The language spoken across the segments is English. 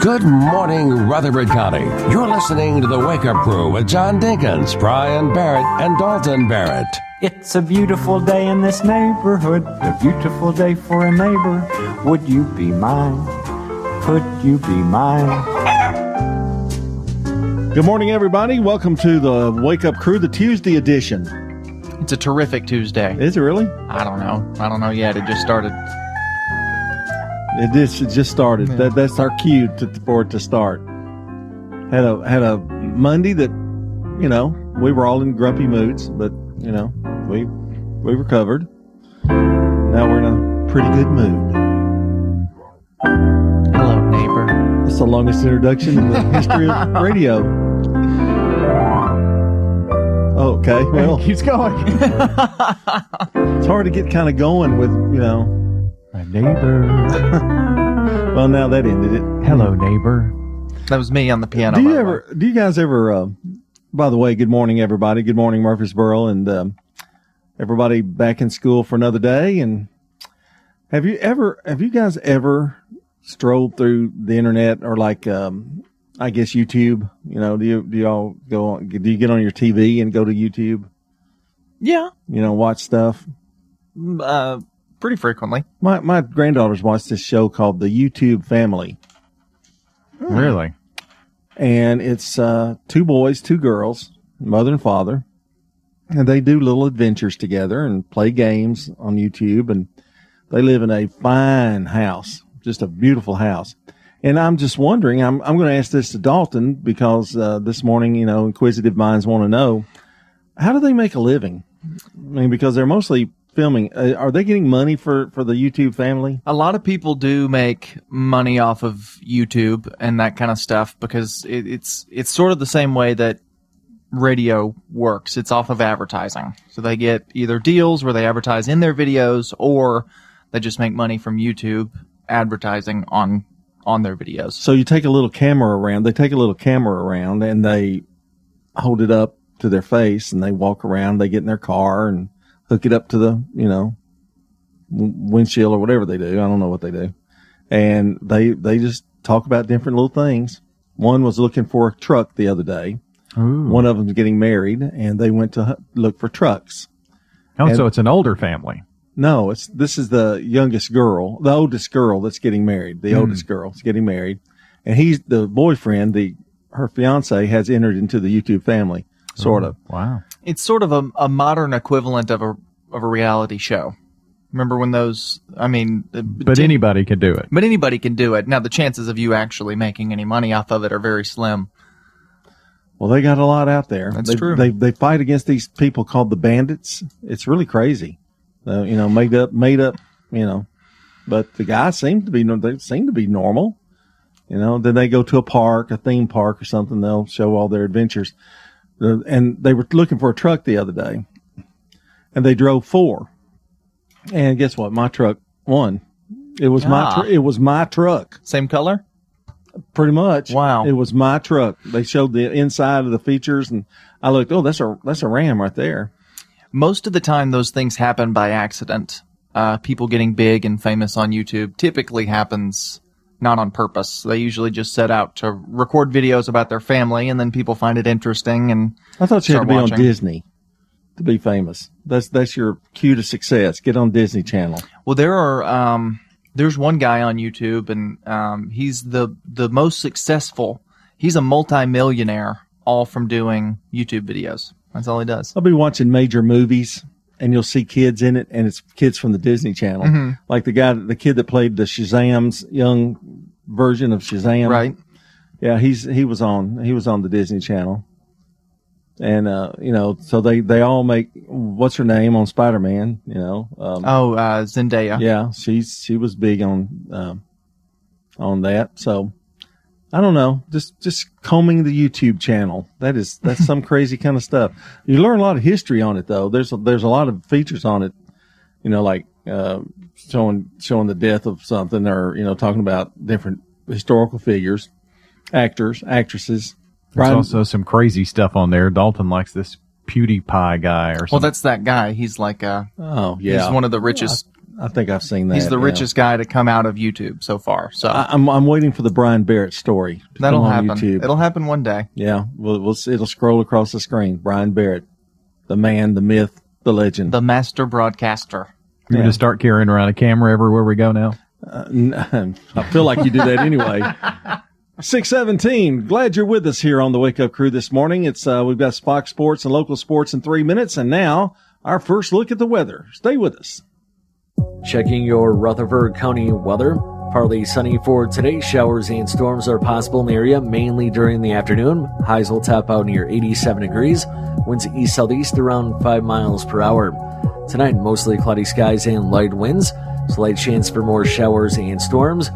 Good morning, Rutherford County. You're listening to the Wake Up Crew with John Dinkins, Brian Barrett, and Dalton Barrett. It's a beautiful day in this neighborhood, a beautiful day for a neighbor. Would you be mine? Could you be mine? Good morning, everybody. Welcome to the Wake Up Crew, the Tuesday edition. It's a terrific Tuesday. Is it really? I don't know. I don't know yet. It just started. It just, it just started. That, that's our cue to, for it to start. Had a had a Monday that, you know, we were all in grumpy moods, but you know, we we recovered. Now we're in a pretty good mood. Hello, neighbor. It's the longest introduction in the history of radio. Oh, okay, well, it Keeps going. it's hard to get kind of going with you know. My neighbor. Well, now that ended it. Hello, neighbor. that was me on the piano. do you ever? way. Do you guys ever? Uh, by the way, good morning, everybody. Good morning, Murfreesboro, and um, everybody back in school for another day. And have you ever? Have you guys ever strolled through the internet or like? Um, I guess YouTube. You know, do you do y'all go? On, do you get on your TV and go to YouTube? Yeah, You know, watch stuff. mm, uh, pretty frequently. My my granddaughters watch this show called The YouTube Family. Really? and it's uh, two boys, two girls, mother and father, and they do little adventures together and play games on YouTube. And they live in a fine house, just a beautiful house. And I'm just wondering, I'm I'm going to ask this to Dalton because uh, this morning, you know, inquisitive minds want to know how do they make a living? I mean, because they're mostly filming. Uh, are they getting money for for the YouTube family? A lot of people do make money off of YouTube and that kind of stuff because it, it's it's sort of the same way that radio works. It's off of advertising. So they get either deals where they advertise in their videos or they just make money from YouTube advertising on on their videos. So you take a little camera around, they take a little camera around and they hold it up to their face and they walk around, they get in their car and hook it up to the, you know, windshield or whatever they do. I don't know what they do. And they, they just talk about different little things. One was looking for a truck the other day. Ooh. One of them's getting married and they went to look for trucks. Oh, And- so it's an older family. No, it's this is the youngest girl, the oldest girl that's getting married. The hmm. oldest girl is getting married, and he's the boyfriend. The her fiance has entered into the YouTube family, sort of. Wow. it's sort of a, a modern equivalent of a of a reality show. Remember when those? I mean, But t- anybody could do it. but anybody can do it. Now the chances of you actually making any money off of it are very slim. Well, they got a lot out there. That's they, true. They they fight against these people called the bandits. It's really crazy. Uh, you know, made up, made up. You know, but the guys seem to be they seem to be normal. You know, then they go to a park, a theme park or something. They'll show all their adventures. Uh, and they were looking for a truck the other day, and they drove four. And guess what? My truck won. It was my Ah. tr- it was my truck Same color? pretty much. Wow. It was my truck. They showed the inside of the features and I looked, oh, that's a that's a Ram right there. Most of the time, those things happen by accident. Uh, people getting big and famous on YouTube typically happens not on purpose. They usually just set out to record videos about their family, and then people find it interesting. And I thought you had to be watching. on Disney to be famous. That's that's your cue to success. Get on Disney Channel. Well, there are. Um, there's one guy on YouTube, and um, he's the the most successful. He's a multimillionaire, all from doing YouTube videos. That's all he does. I'll be watching major movies and you'll see kids in it and it's kids from the Disney Channel. Mm-hmm. Like the guy the kid that played the Shazam's young version of Shazam. Right? Yeah, he's he was on he was on the Disney Channel. And uh, you know, so they they all make what's her name on Spider Man, you know. Um, Oh, uh, Zendaya. yeah, she's she was big on um, on that. So I don't know, just just combing the YouTube channel. That is that's some crazy kind of stuff. You learn a lot of history on it though. There's a, there's a lot of features on it. You know, like uh, showing showing the death of something, or you know, talking about different historical figures, actors, actresses. There's Brian- also some crazy stuff on there. Dalton likes this PewDiePie guy or something. Well, that's that guy. He's like uh oh yeah, he's one of the richest I think I've seen that. He's the yeah. richest guy to come out of YouTube so far. So I, I'm I'm waiting for the Brian Barrett story. to that'll come on happen. YouTube. It'll happen one day. yeah, we'll, we'll see, it'll scroll across the screen. Brian Barrett, the man, the myth, the legend. The master broadcaster. You're Yeah. going to start carrying around a camera everywhere we go now. I feel like you do that anyway. 617. Glad you're with us here on the Wake Up Crew this morning. It's, uh, we've got Fox Sports and local sports in three minutes. And now our first look at the weather. Stay with us. Checking your Rutherford County weather. Partly sunny for today. Showers and storms are possible in the area, mainly during the afternoon. Highs will top out near 87 degrees. Winds east southeast around 5 miles per hour. Tonight, mostly cloudy skies and light winds. Slight chance for more showers and storms.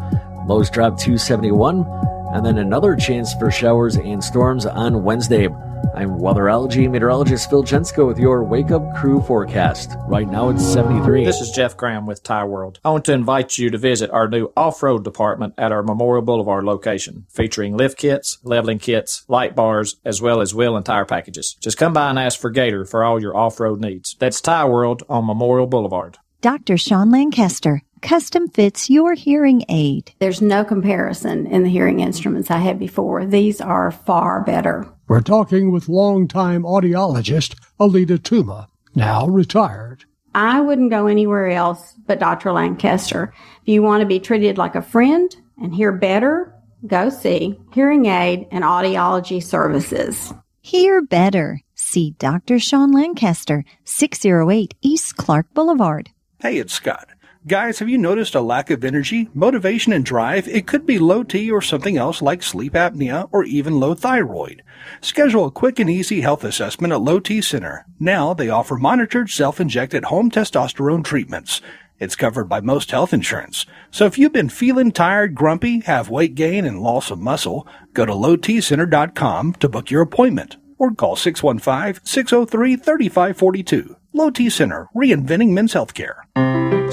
Lows drop to 71. And then another chance for showers and storms on Wednesday. I'm weatherology meteorologist Phil Jensko with your Wake Up Crew forecast. Right now it's 73. This is Jeff Graham with Tire World. I want to invite you to visit our new off-road department at our Memorial Boulevard location, featuring lift kits, leveling kits, light bars, as well as wheel and tire packages. Just come by and ask for Gator for all your off-road needs. That's Tire World on Memorial Boulevard. Dr. Sean Lancaster custom fits your hearing aid. There's no comparison in the hearing instruments I had before. These are far better. We're talking with longtime audiologist Alita Tuma, now retired. I wouldn't go anywhere else but Dr. Lancaster. If you want to be treated like a friend and hear better, go see Hearing Aid and Audiology Services. Hear better. See Dr. Sean Lancaster, 608 East Clark Boulevard. Hey, it's Scott. Guys, have you noticed a lack of energy, motivation, and drive? It could be low T or something else like sleep apnea or even low thyroid. Schedule a quick and easy health assessment at Low T Center. Now they offer monitored self-injected home testosterone treatments. It's covered by most health insurance. So if you've been feeling tired, grumpy, have weight gain, and loss of muscle, go to lowtcenter.com to book your appointment or call 615-603-3542. Low T Center, reinventing men's healthcare.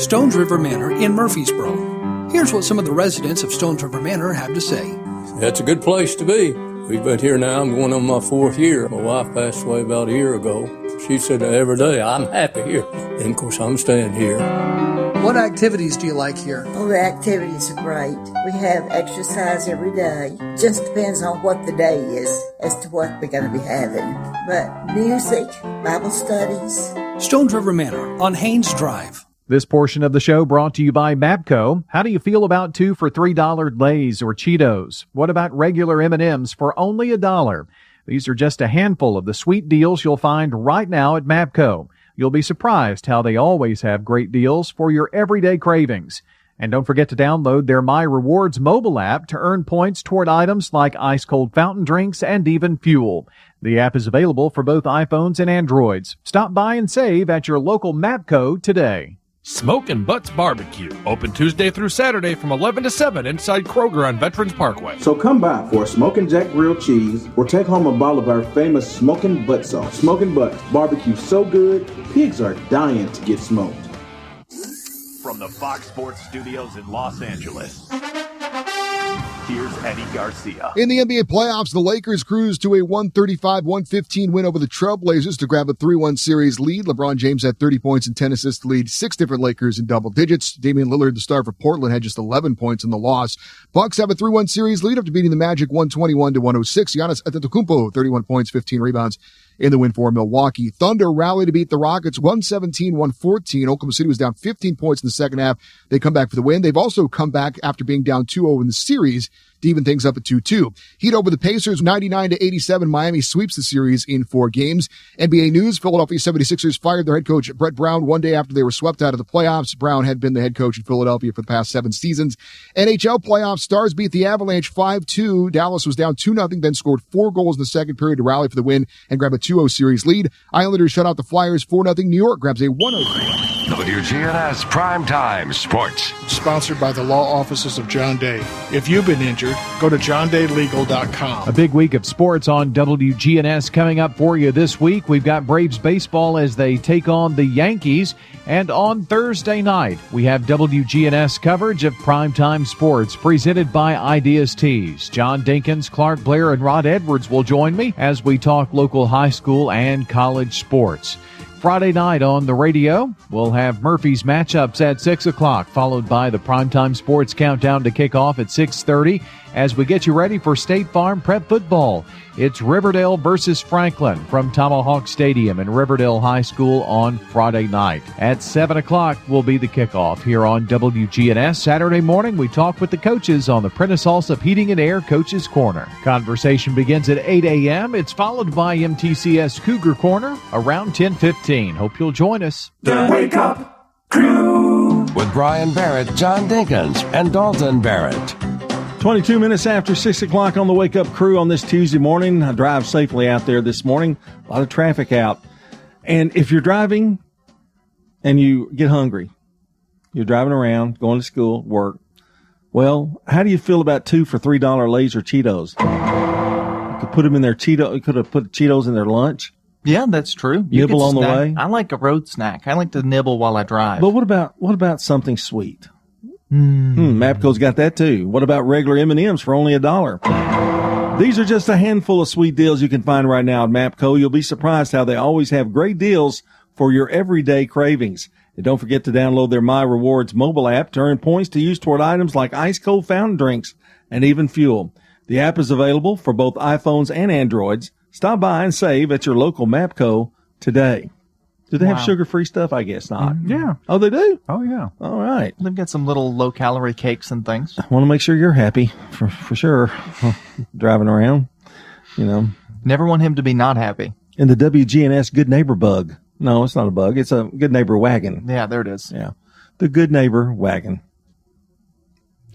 Stones River Manor in Murfreesboro. Here's what some of the residents of Stones River Manor have to say. That's a good place to be. We've been here now. I'm going on my fourth year. My wife passed away about a year ago. She said every day, I'm happy here. And of course, I'm staying here. What activities do you like here? Oh, the activities are great. We have exercise every day. Just depends on what the day is as to what we're going to be having. But music, Bible studies. Stones River Manor on Haines Drive. This portion of the show brought to you by Mapco. How do you feel about two for three dollar Lay's or Cheetos? What about regular M&Ms for only a dollar? These are just a handful of the sweet deals you'll find right now at Mapco. You'll be surprised how they always have great deals for your everyday cravings. And don't forget to download their My Rewards mobile app to earn points toward items like ice cold fountain drinks and even fuel. The app is available for both iPhones and Androids. Stop by and save at your local Mapco today. Smokin' Butts Barbecue, open Tuesday through Saturday from 11 to 7 inside Kroger on Veterans Parkway. So come by for a Smokin' Jack grilled cheese or take home a bottle of our famous Smokin' Butt sauce. Smokin' Butts, barbecue so good, pigs are dying to get smoked. From the Fox Sports Studios in Los Angeles, here's Eddie Garcia. In the NBA playoffs, the Lakers cruised to a 135-115 win over the Trailblazers to grab a 3-1 series lead. LeBron James had 30 points and 10 assists to lead six different Lakers in double digits. Damian Lillard, the star for Portland, had just 11 points in the loss. Bucks have a 3-1 series lead after beating the Magic 121 to 106. Giannis Antetokounmpo, 31 points, 15 rebounds in the win for Milwaukee. Thunder rally to beat the Rockets 117-114. Oklahoma City was down 15 points in the second half. They come back for the win. They've also come back after being down 2-0 in the series to even things up at 2-2. Heat over the Pacers 99 to 87. Miami sweeps the series in four games. NBA news, Philadelphia 76ers fired their head coach Brett Brown one day after they were swept out of the playoffs. Brown had been the head coach in Philadelphia for the past seven seasons. NHL playoffs, Stars beat the Avalanche 5-2. Dallas was down 2-0, then scored four goals in the second period to rally for the win and grab a 2-0 series lead. Islanders shut out the Flyers 4-0. New York grabs a 1-0. WGNS Primetime Sports. Sponsored by the law offices of John Day. If you've been injured, go to johndaylegal.com. A big week of sports on WGNS coming up for you this week. We've got Braves baseball as they take on the Yankees. And on Thursday night, we have WGNS coverage of primetime sports presented by Ideas Tees. John Dinkins, Clark Blair, and Rod Edwards will join me as we talk local high school and college sports. Friday night on the radio. We'll have Murphy's matchups at 6 o'clock, followed by the primetime sports countdown to kick off at 6.30 as we get you ready for State Farm Prep Football. It's Riverdale versus Franklin from Tomahawk Stadium in Riverdale High School on Friday night. At 7 o'clock will be the kickoff here on WGNS. Saturday morning, we talk with the coaches on the Prentice Allsup Heating and Air Coaches Corner. Conversation begins at 8 a.m. It's followed by MTCS Cougar Corner around 10:15. Hope you'll join us. The Wake Up Crew with Brian Barrett, John Dinkins, and Dalton Barrett. 22 minutes after 6 o'clock on the Wake Up Crew on this Tuesday morning. I drive safely out there this morning. A lot of traffic out. And if you're driving and you get hungry, you're driving around, going to school, work. Well, how do you feel about two for $3 Lay's or Cheetos? You could put them in their Cheeto, you could have put Cheetos in their lunch. Yeah, that's true. Nibble could on the way? I like a road snack. I like to nibble while I drive. But what about, what about something sweet? Hmm, Mapco's got that too. What about regular M&Ms for only a dollar? These are just a handful of sweet deals you can find right now at Mapco. You'll be surprised how they always have great deals for your everyday cravings. And don't forget to download their My Rewards mobile app to earn points to use toward items like ice cold fountain drinks and even fuel. The app is available for both iPhones and Androids. Stop by and save at your local Mapco today. Do they Wow. have sugar-free stuff? I guess not. Mm-hmm. Yeah. Oh, they do? Oh, yeah. All right. They've got some little low calorie cakes and things. I want to make sure you're happy for, for sure. Driving around, you know. Never want him to be not happy. And the WGNS Good Neighbor bug. No, it's not a bug. It's a Good Neighbor wagon. Yeah, there it is. Yeah. The Good Neighbor wagon.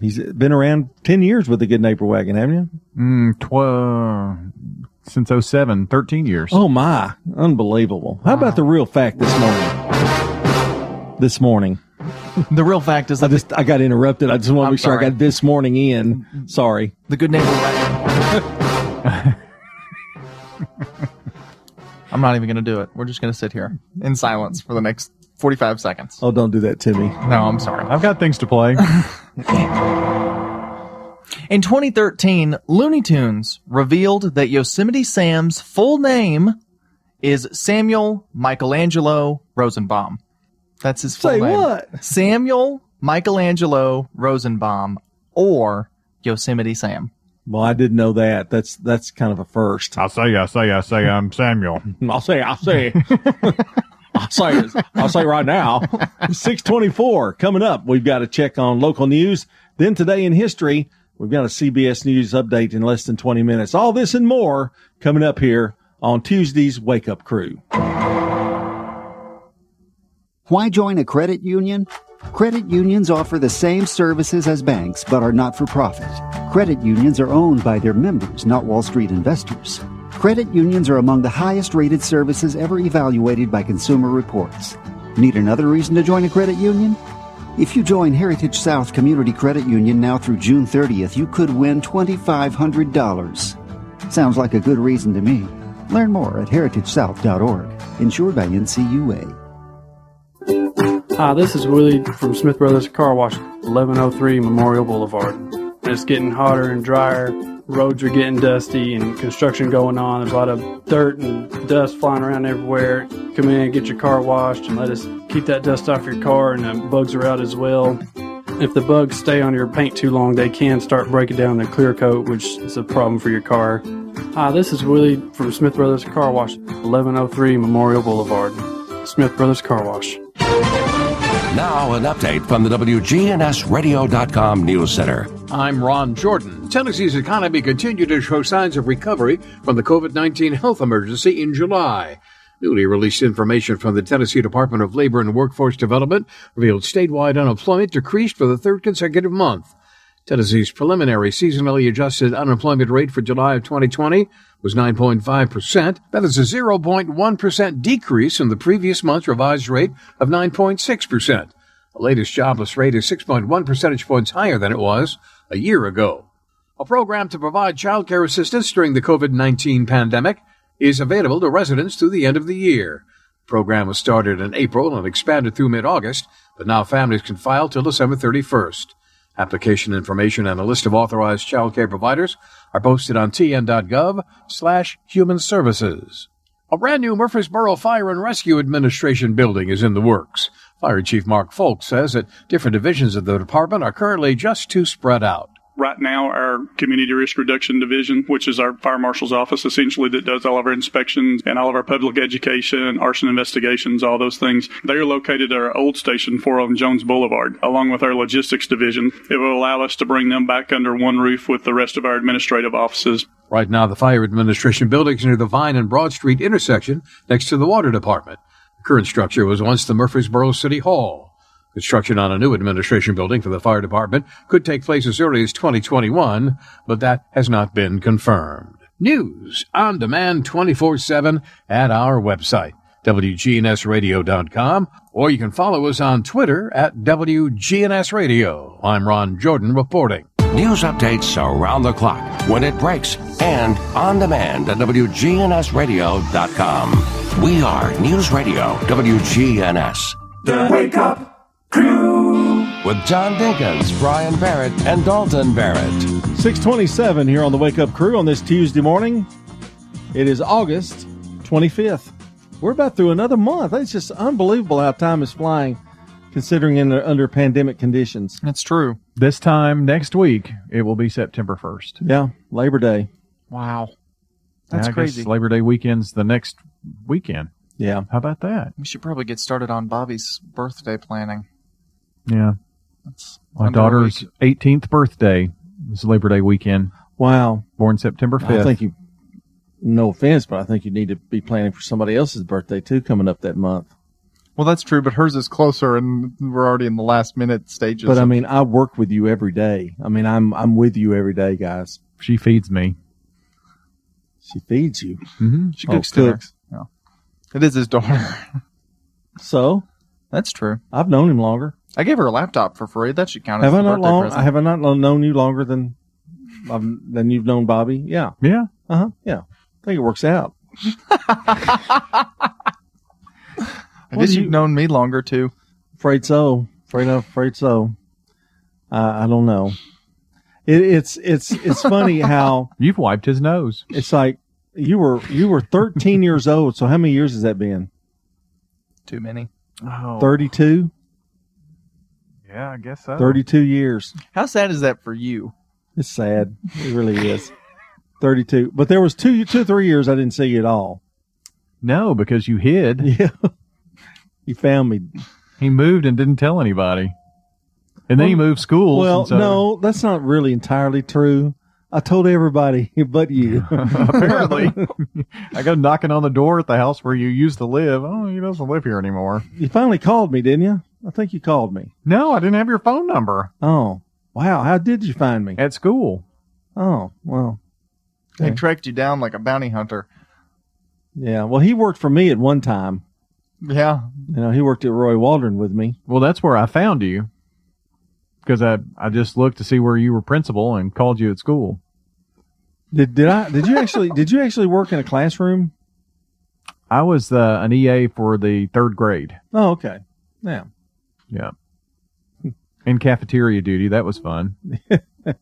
He's been around 10 years with the Good Neighbor wagon, haven't you? Mm, tw- since 07, 13 years. Oh my, unbelievable. How about the real fact this morning? This morning. The real fact is I just, I got interrupted. I just want to I'm make sure I got this morning in. Sorry. The good neighbor wagon. I'm not even going to do it. We're just going to sit here in silence for the next 45 seconds. Oh, don't do that to me. No, I'm sorry. I've got things to play. In 2013, Looney Tunes revealed that Yosemite Sam's full name is Samuel Michelangelo Rosenbaum. That's his full Say name. what? Samuel Michelangelo Rosenbaum or Yosemite Sam. Well, I didn't know that. That's, that's kind of a first. I'll say, I say, I say, I'm Samuel. I'll say, I'll say. I'll say. I'll say right now. 624 coming up. We've got to check on local news. Then today in history, we've got a CBS News update in less than 20 minutes. All this and more coming up here on Tuesday's Wake Up Crew. Why join a credit union? Credit unions offer the same services as banks but are not for profit. Credit unions are owned by their members, not Wall Street investors. Credit unions are among the highest rated services ever evaluated by Consumer Reports. Need another reason to join a credit union? If you join Heritage South Community Credit Union now through June 30th, you could win $2,500. Sounds like a good reason to me. Learn more at heritagesouth.org. Insured by NCUA. Hi, this is Willie from Smith Brothers Car Wash, 1103 Memorial Boulevard. It's getting hotter and drier. Roads are getting dusty and construction going on. There's a lot of dirt and dust flying around everywhere. Come in, get your car washed, and let us keep that dust off your car, and the bugs are out as well. If the bugs stay on your paint too long, they can start breaking down the clear coat, which is a problem for your car. Hi, this is Willie from Smith Brothers Car Wash, 1103 Memorial Boulevard. Smith Brothers Car Wash. Now, an update from the WGNSradio.com News Center. I'm Ron Jordan. Tennessee's economy continued to show signs of recovery from the COVID 19 health emergency in July. Newly released information from the Tennessee Department of Labor and Workforce Development revealed statewide unemployment decreased for the third consecutive month. Tennessee's preliminary seasonally adjusted unemployment rate for July of 2020 was 9.5%. That is a 0.1% decrease from the previous month's revised rate of 9.6%. The latest jobless rate is 6.1 percentage points higher than it was a year ago. A program to provide childcare assistance during the COVID-19 pandemic is available to residents through the end of the year. The program was started in April and expanded through mid-August, but now families can file till December 31st. Application information and a list of authorized child care providers are posted on tn.gov slash human services. A brand new Murfreesboro Fire and Rescue Administration building is in the works. Fire Chief Mark Foulks says that different divisions of the department are currently just too spread out. Right now, our Community Risk Reduction Division, which is our fire marshal's office essentially that does all of our inspections and all of our public education, arson investigations, all those things, they are located at our old station, 411 Jones Boulevard, along with our logistics division. It will allow us to bring them back under one roof with the rest of our administrative offices. Right now, the Fire Administration building is near the Vine and Broad Street intersection next to the Water Department. Current structure was once the Murfreesboro City Hall. Construction on a new administration building for the fire department could take place as early as 2021, but that has not been confirmed. News on demand 24-7 at our website, WGNSradio.com, or you can follow us on Twitter at WGNSradio. I'm Ron Jordan reporting. News updates around the clock, when it breaks, and on demand at WGNSradio.com. We are News Radio WGNS. The Wake Up Crew. With John Dinkins, Brian Barrett, and Dalton Barrett. 627 here on the Wake Up Crew on this Tuesday morning. It is August 25th. We're about through another month. It's just unbelievable how time is flying considering in the, under pandemic conditions. That's true. This time next week, it will be September 1st. Yeah, Labor Day. Wow. That's That's crazy. Labor Day weekend's the next weekend. Yeah. How about that? We should probably get started on Bobby's birthday planning. Yeah. That's My daughter's 18th birthday is Labor Day weekend. Wow. Born September 5th. I think you, no offense, but I think you need to be planning for somebody else's birthday too coming up that month. Well, that's true, but hers is closer, and we're already in the last minute stages. But I mean, I work with you every day. I mean, I'm I'm with you every day, guys. She feeds me. She feeds you. Mm-hmm. she Oh, cooks dinner. cooks. Yeah. It is his daughter. So That's true. I've known him longer. I gave her a laptop for free. That should count as Have a I not long? present. Have I not known you longer than um, than you've known Bobby? Yeah. Yeah. Uh huh. Yeah. I think it works out. I guess you've known me longer too. Afraid so. Afraid of. Afraid so. Uh, I don't know. It, it's it's it's funny how You've wiped his nose. it's like you were you were 13 years old. So how many years has that been? Too many. Oh. 32. Yeah, I guess so. 32 years. How sad is that for you? It's sad. It really is. 32. But there was two, two, three years I didn't see you at all. No, because you hid. Yeah. You found me. He moved and didn't tell anybody. And then he moved schools. Well, so- no, that's not really entirely true. I told everybody but you. Apparently. I go knocking on the door at the house where you used to live. Oh, he doesn't live here anymore. you finally called me, didn't you? I think you called me. No, I didn't have your phone number. Oh, wow. How did you find me? At school. Oh, well, He Okay. tracked you down like a bounty hunter. yeah. Well, he worked for me at one time. Yeah. You know, he worked at Roy Waldron with me. Well, that's where I found you. Because I, I just looked to see where you were principal and called you at school. Did did I? Did you actually? did you actually work in a classroom? I was uh, an EA for the third grade. Oh, okay. Yeah. Yeah. In cafeteria duty. That was fun.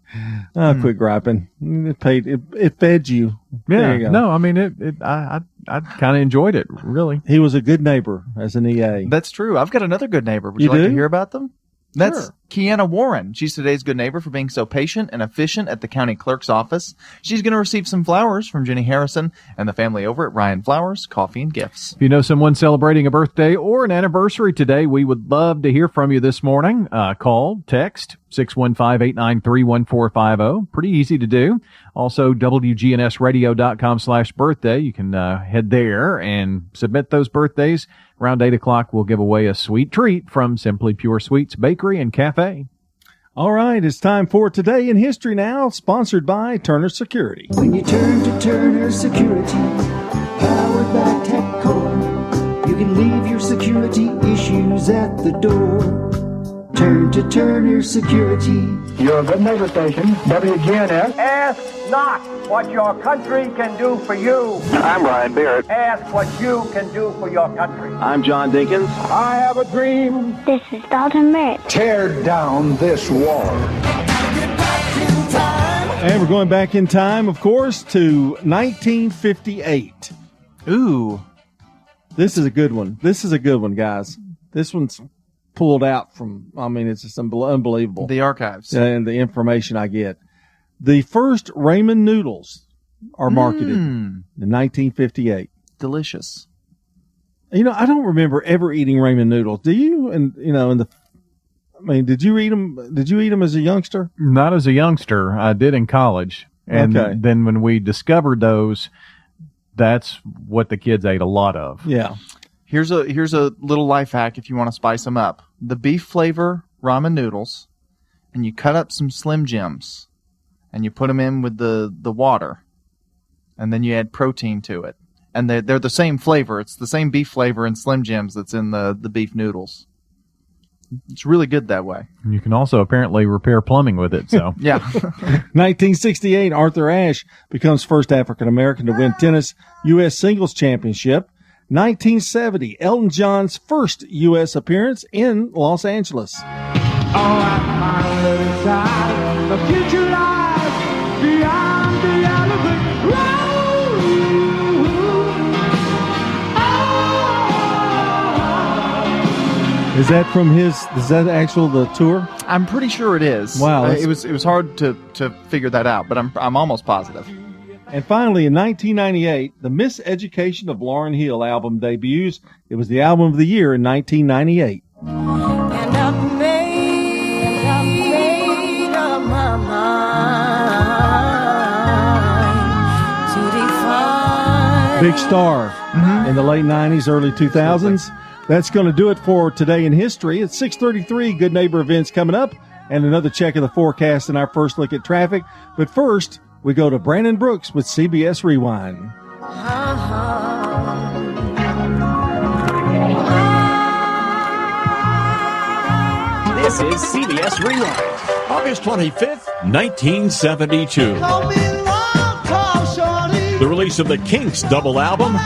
Oh, quit griping. It paid. It, it fed you. Yeah. There you go. No, I mean, it, it I, I, I kind of enjoyed it, really. He was a good neighbor as an EA. That's true. I've got another good neighbor. Would you, You like to hear about them? That's Sure. Kiana Warren. She's today's good neighbor for being so patient and efficient at the county clerk's office. She's going to receive some flowers from Jenny Harrison and the family over at Ryan Flowers, Coffee and Gifts. If you know someone celebrating a birthday or an anniversary today, we would love to hear from you this morning. Uh, call, text, 615-893-1450. oh. Pretty easy to do. Also, WGNSradio.com slash birthday. You can uh, head there and submit those birthdays. Around 8 o'clock, we'll give away a sweet treat from Simply Pure Sweets Bakery and Cafe. All right, it's time for Today in History now, sponsored by Turner Security. When you turn to Turner Security, powered by TechCore, you can leave your security issues at the door. Turn to Turner Security. Your good neighbor station, WGNS. Ask not what your country can do for you. I'm Brian Barrett. Ask what you can do for your country. I'm John Dinkins. I have a dream. This is Dalton Barrett. Tear down this wall. And we're going back in time, of course, to 1958. Ooh. This is a good one. This is a good one, guys. This one's pulled out from, I mean, it's just unbelievable. The archives. And the information I get. The first ramen noodles are marketed Mm. in 1958. Delicious. You know, I don't remember ever eating ramen noodles. Do you? And, you know, in the, I mean, did you eat them? Did you eat them as a youngster? Not as a youngster. I did in college. And Okay. then when we discovered those, that's what the kids ate a lot of. Yeah. Here's a here's a little life hack if you want to spice them up. The beef flavor ramen noodles, and you cut up some Slim Jims, and you put them in with the the water, and then you add protein to it, and they're they're the same flavor. It's the same beef flavor in Slim Jims that's in the the beef noodles. It's really good that way. And You can also apparently repair plumbing with it. So Yeah. 1968, Arthur Ashe becomes first African American to win ah. tennis U.S. singles championship. 1970, Elton John's first U.S. appearance in Los Angeles. The future lies beyond the elephant Is that from his? Is that actual the tour? I'm pretty sure it is. Wow, Uh, it was it was hard to to figure that out, but I'm I'm almost positive. And finally, in 1998, the Miseducation of Lauryn Hill album debuts. It was the album of the year in 1998. And I made, I made up my mind to define. Big star mm-hmm. in the late 90s, early 2000s. That's going to do it for today in history. It's 633 Good Neighbor events coming up and another check of the forecast and our first look at traffic. But first, we go to Brandon Brooks with CBS Rewind. This is CBS Rewind, August 25th, 1972. The release of the Kinks double album,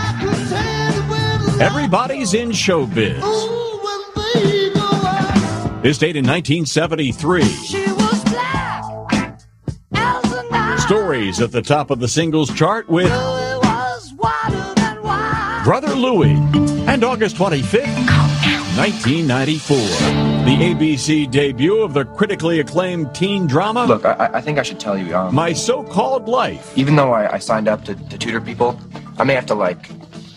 Everybody's in Showbiz. This date in 1973. Stories at the top of the singles chart with Brother Louie. And August 25th, 1994. The ABC debut of the critically acclaimed teen drama. Look, I, I think I should tell you. Um, My so-called life. even though I, I signed up to, to tutor people, I may have to like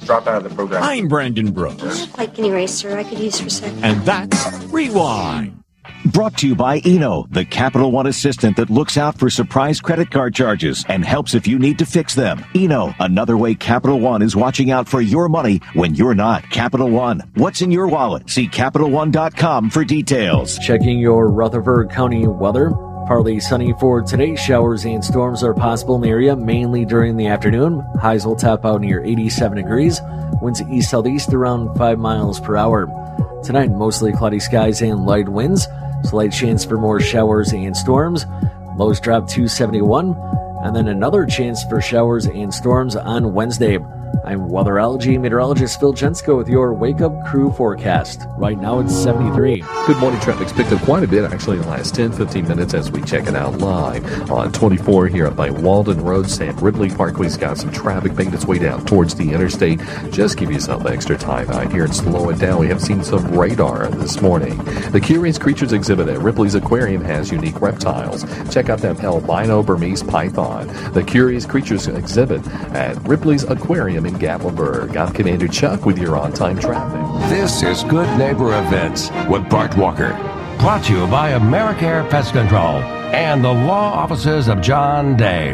drop out of the program. I'm Brandon Brooks. Like an eraser I could use for sex. And that's Rewind. Brought to you by Eno, the Capital One assistant that looks out for surprise credit card charges and helps if you need to fix them. Eno, another way Capital One is watching out for your money when you're not. Capital One, what's in your wallet? See CapitalOne.com for details. Checking your Rutherford County weather. Partly sunny for today. Showers and storms are possible in the area, mainly during the afternoon. Highs will top out near 87 degrees. Winds east southeast around 5 miles per hour. Tonight, mostly cloudy skies and light winds. Slight chance for more showers and storms. Lows drop to 71. And then another chance for showers and storms on Wednesday. I'm weatherology meteorologist Phil Jensko with your Wake Up Crew forecast. Right now it's 73. Good morning. Traffic's picked up quite a bit actually in the last 10, 15 minutes as we check it out live on 24 here by Walden Road. Sam Ridley Parkway's got some traffic making its way down towards the interstate. Just give yourself extra time out here and slow it down. We have seen some radar this morning. The Curious Creatures exhibit at Ripley's Aquarium has unique reptiles. Check out that albino Burmese python. The Curious Creatures exhibit at Ripley's Aquarium in Gatlinburg. I'm Commander Chuck with your on-time traffic. This is Good Neighbor Events with Bart Walker. Brought to you by Americare Pest Control and the law offices of John Day.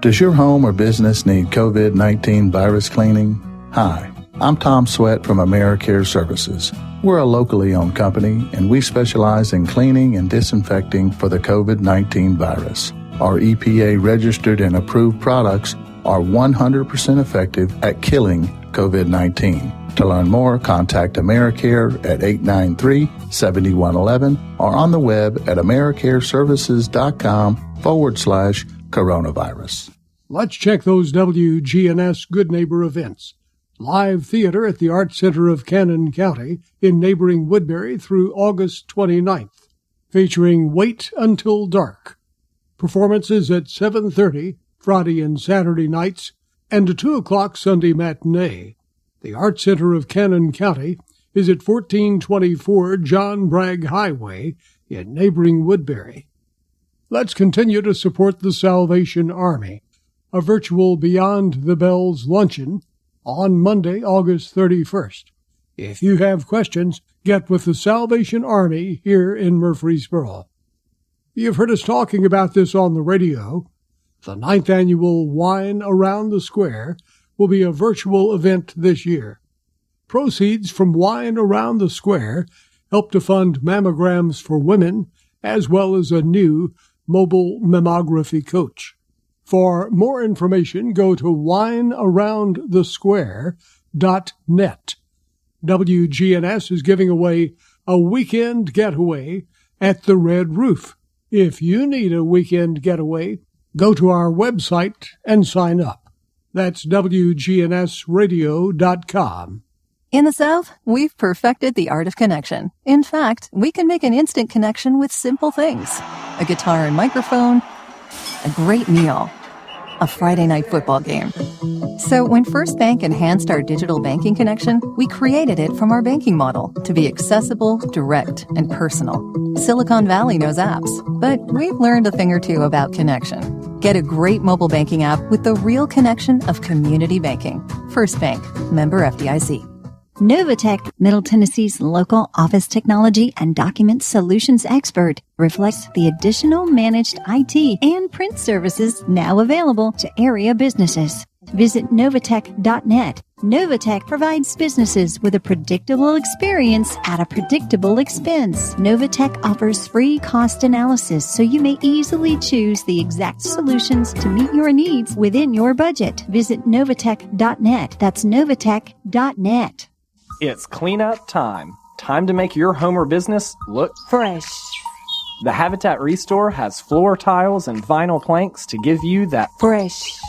Does your home or business need COVID 19 virus cleaning? Hi, I'm Tom Sweat from AmeriCare Services. We're a locally owned company and we specialize in cleaning and disinfecting for the COVID 19 virus. Our EPA registered and approved products are 100% effective at killing COVID 19. To learn more, contact AmeriCare at 893 7111 or on the web at AmeriCareServices.com forward slash coronavirus. Let's check those WGNS Good Neighbor events. Live theater at the Art Center of Cannon County in neighboring Woodbury through August 29th, featuring Wait Until Dark. Performances at 7.30 Friday and Saturday nights and a 2 o'clock Sunday matinee. The Art Center of Cannon County is at 1424 John Bragg Highway in neighboring Woodbury. Let's continue to support the Salvation Army. A virtual Beyond the Bells luncheon on Monday, August 31st. If you have questions, get with the Salvation Army here in Murfreesboro. You've heard us talking about this on the radio. The ninth annual Wine Around the Square will be a virtual event this year. Proceeds from Wine Around the Square help to fund mammograms for women as well as a new mobile mammography coach. For more information, go to winearoundthesquare.net. WGNS is giving away a weekend getaway at the Red Roof. If you need a weekend getaway, go to our website and sign up. That's WGNSradio.com. In the South, we've perfected the art of connection. In fact, we can make an instant connection with simple things a guitar and microphone, a great meal, a Friday night football game. So when First Bank enhanced our digital banking connection, we created it from our banking model to be accessible, direct, and personal. Silicon Valley knows apps, but we've learned a thing or two about connection. Get a great mobile banking app with the real connection of community banking. First Bank, member FDIC. Novatech, Middle Tennessee's local office technology and document solutions expert, reflects the additional managed IT and print services now available to area businesses. Visit Novatech.net. Novatech provides businesses with a predictable experience at a predictable expense. Novatech offers free cost analysis so you may easily choose the exact solutions to meet your needs within your budget. Visit Novatech.net. That's Novatech.net. It's cleanup time. Time to make your home or business look fresh. The Habitat Restore has floor tiles and vinyl planks to give you that fresh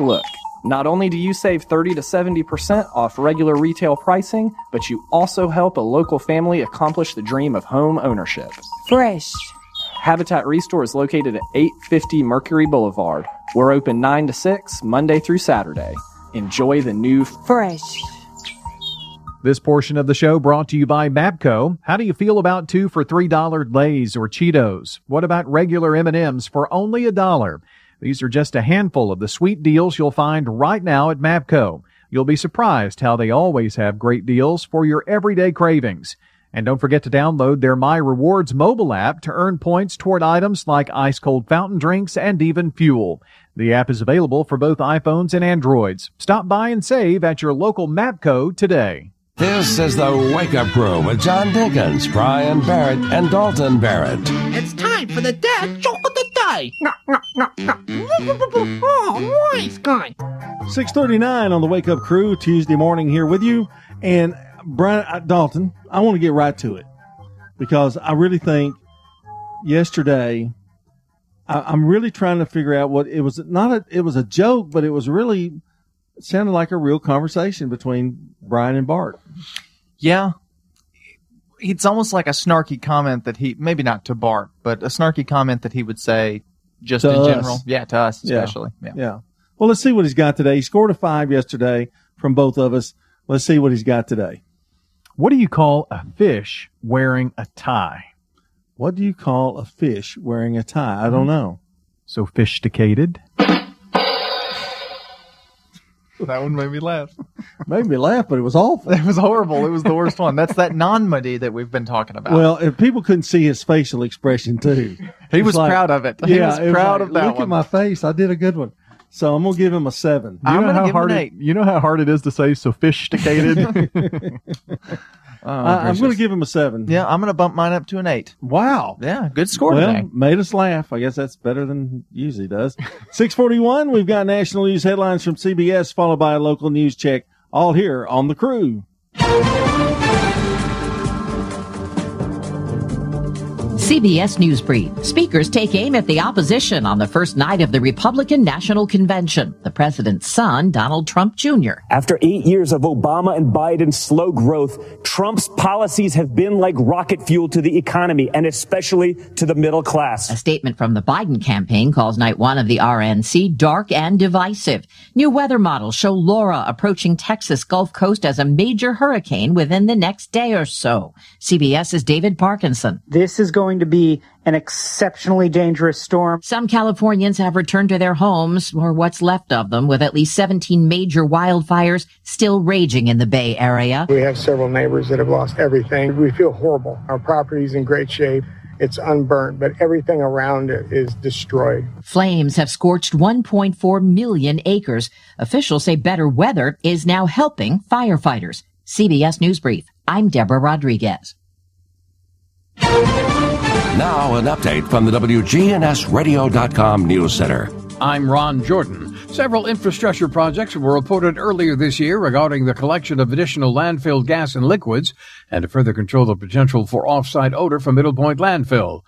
look. Not only do you save 30 to 70% off regular retail pricing, but you also help a local family accomplish the dream of home ownership. Fresh. Habitat Restore is located at 850 Mercury Boulevard. We're open 9 to 6, Monday through Saturday. Enjoy the new fresh. This portion of the show brought to you by Mapco. How do you feel about two for three dollar Lay's or Cheetos? What about regular M&Ms for only a dollar? These are just a handful of the sweet deals you'll find right now at Mapco. You'll be surprised how they always have great deals for your everyday cravings. And don't forget to download their My Rewards mobile app to earn points toward items like ice cold fountain drinks and even fuel. The app is available for both iPhones and Androids. Stop by and save at your local Mapco today. This is the Wake Up Crew with John Dinkins, Brian Barrett, and Dalton Barrett. It's time for the dad joke of the day. No, no, no, no. Oh, nice guy. 639 on the Wake Up Crew, Tuesday morning here with you. And Brian uh, Dalton, I want to get right to it because I really think yesterday I, I'm really trying to figure out what it was. Not a, it was a joke, but it was really it sounded like a real conversation between Brian and Bart. Yeah. It's almost like a snarky comment that he, maybe not to Bart, but a snarky comment that he would say just To in us. general. Yeah, to us Yeah. especially. Yeah. Yeah. Well, let's see what he's got today. He scored a five yesterday from both of us. Let's see what he's got today. What do you call a fish wearing a tie? What do you call a fish wearing a tie? I don't hmm. know. Sophisticated. That one made me laugh. Made me laugh, but it was awful. It was horrible. It was the worst one. That's that non-muddy that we've been talking about. Well, if people couldn't see his facial expression too, He It's was proud of it. He Yeah, was it proud like, of that Look one. at my face. I did a good one. So I'm gonna give him a seven. You know how hard it, you know how hard it is to say sophisticated. Oh, I'm gracious. gonna give him a seven. Yeah, I'm going to bump mine up to an eight. Wow. Yeah, good score well, today. made us laugh. I guess that's better than usually does. 641, we've got national news headlines from CBS, followed by a local news check, all here on the crew. CBS News Brief. Speakers take aim at the opposition on the first night of the Republican National Convention. The president's son, Donald Trump Jr. After eight years of Obama and Biden's slow growth, Trump's policies have been like rocket fuel to the economy and especially to the middle class. A statement from the Biden campaign calls night one of the RNC dark and divisive. New weather models show Laura approaching Texas Gulf Coast as a major hurricane within the next day or so. CBS's David Parkinson. This is going to be an exceptionally dangerous storm. Some Californians have returned to their homes, or what's left of them, with at least 17 major wildfires still raging in the Bay Area. We have several neighbors that have lost everything. We feel horrible. Our property is in great shape. It's unburnt, but everything around it is destroyed. Flames have scorched 1.4 million acres. Officials say better weather is now helping firefighters. CBS News Brief. I'm Deborah Rodriguez. Now, an update from the WGNSradio.com News Center. I'm Ron Jordan. Several infrastructure projects were reported earlier this year regarding the collection of additional landfill gas and liquids and to further control the potential for off-site odor from Middle Point landfill.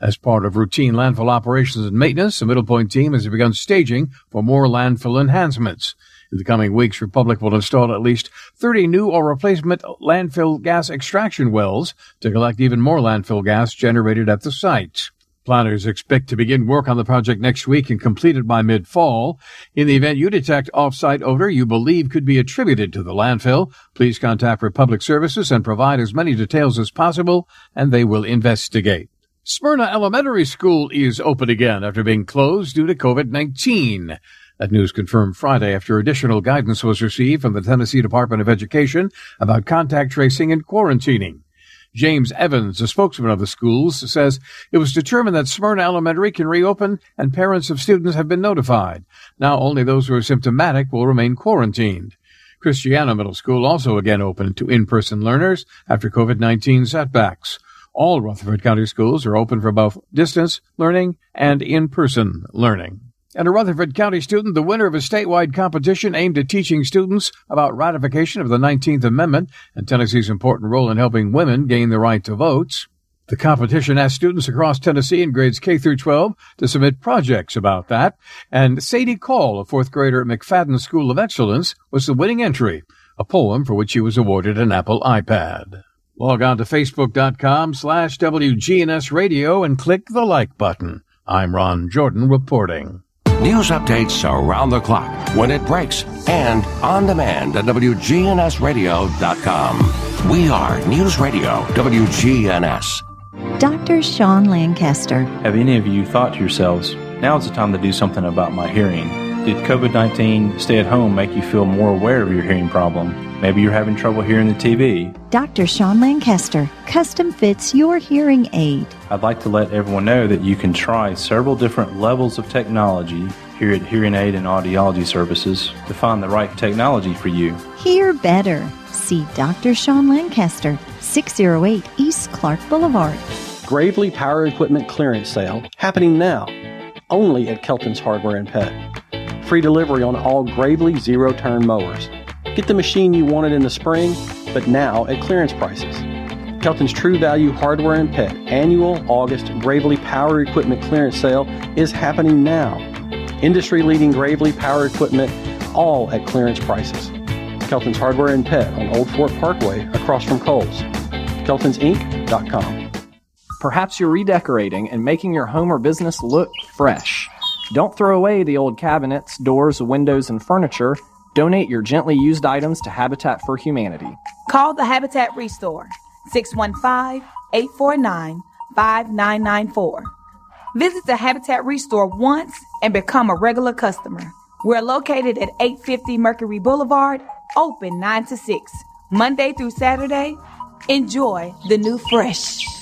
As part of routine landfill operations and maintenance, the Middle Point team has begun staging for more landfill enhancements. In the coming weeks, Republic will install at least 30 new or replacement landfill gas extraction wells to collect even more landfill gas generated at the site. Planners expect to begin work on the project next week and complete it by mid-fall. In the event you detect off-site odor you believe could be attributed to the landfill, please contact Republic Services and provide as many details as possible, and they will investigate. Smyrna Elementary School is open again after being closed due to COVID-19. That news confirmed Friday after additional guidance was received from the Tennessee Department of Education about contact tracing and quarantining. James Evans, a spokesman of the schools, says it was determined that Smyrna Elementary can reopen and parents of students have been notified. Now only those who are symptomatic will remain quarantined. Christiana Middle School also again opened to in-person learners after COVID-19 setbacks. All Rutherford County schools are open for both distance learning and in-person learning. And a Rutherford County student, the winner of a statewide competition aimed at teaching students about ratification of the 19th Amendment and Tennessee's important role in helping women gain the right to vote. The competition asked students across Tennessee in grades K through 12 to submit projects about that, and Sadie Call, a fourth grader at McFadden School of Excellence, was the winning entry, a poem for which she was awarded an Apple iPad. Log on to facebook.com slash WGNS radio and click the like button. I'm Ron Jordan reporting. News updates around the clock, when it breaks, and on demand at WGNSradio.com. We are News Radio WGNS. Dr. Sean Lancaster. Have any of you thought to yourselves, now is the time to do something about my hearing? Did COVID 19 stay at home make you feel more aware of your hearing problem? Maybe you're having trouble hearing the TV. Dr. Sean Lancaster custom fits your hearing aid. I'd like to let everyone know that you can try several different levels of technology here at Hearing Aid and Audiology Services to find the right technology for you. Hear better. See Dr. Sean Lancaster, 608 East Clark Boulevard. Gravely Power Equipment Clearance Sale happening now, only at Kelton's Hardware and Pet. Free delivery on all Gravely zero turn mowers. Get the machine you wanted in the spring, but now at clearance prices. Kelton's True Value Hardware and Pet annual August Gravely Power Equipment Clearance Sale is happening now. Industry leading Gravely Power Equipment, all at clearance prices. Kelton's Hardware and Pet on Old Fort Parkway across from Kohl's. Kelton'sInc.com. Perhaps you're redecorating and making your home or business look fresh. Don't throw away the old cabinets, doors, windows, and furniture. Donate your gently used items to Habitat for Humanity. Call the Habitat Restore 615 849 5994. Visit the Habitat Restore once and become a regular customer. We're located at 850 Mercury Boulevard, open 9 to 6, Monday through Saturday. Enjoy the new fresh.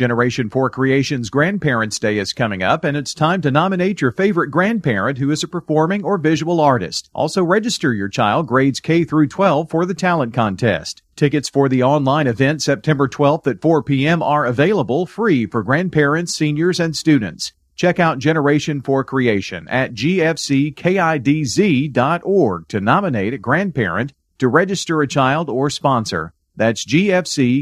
Generation 4 Creations Grandparents Day is coming up, and it's time to nominate your favorite grandparent who is a performing or visual artist. Also register your child grades K through 12 for the talent contest. Tickets for the online event September 12th at 4 p.m. are available free for grandparents, seniors, and students. Check out Generation 4 Creation at gfckidz.org to nominate a grandparent, to register a child, or sponsor. That's gfckidz.org.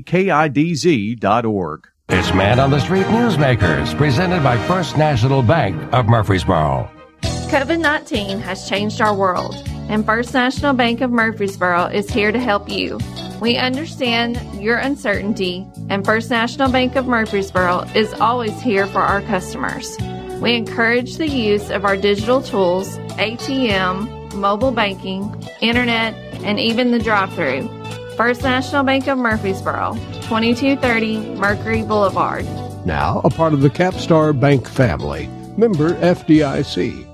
It's Man on the Street Newsmakers, presented by First National Bank of Murfreesboro. COVID 19 has changed our world, and First National Bank of Murfreesboro is here to help you. We understand your uncertainty, and First National Bank of Murfreesboro is always here for our customers. We encourage the use of our digital tools, ATM, mobile banking, internet, and even the drive through. First National Bank of Murfreesboro, 2230 Mercury Boulevard. Now a part of the Capstar Bank family. Member FDIC.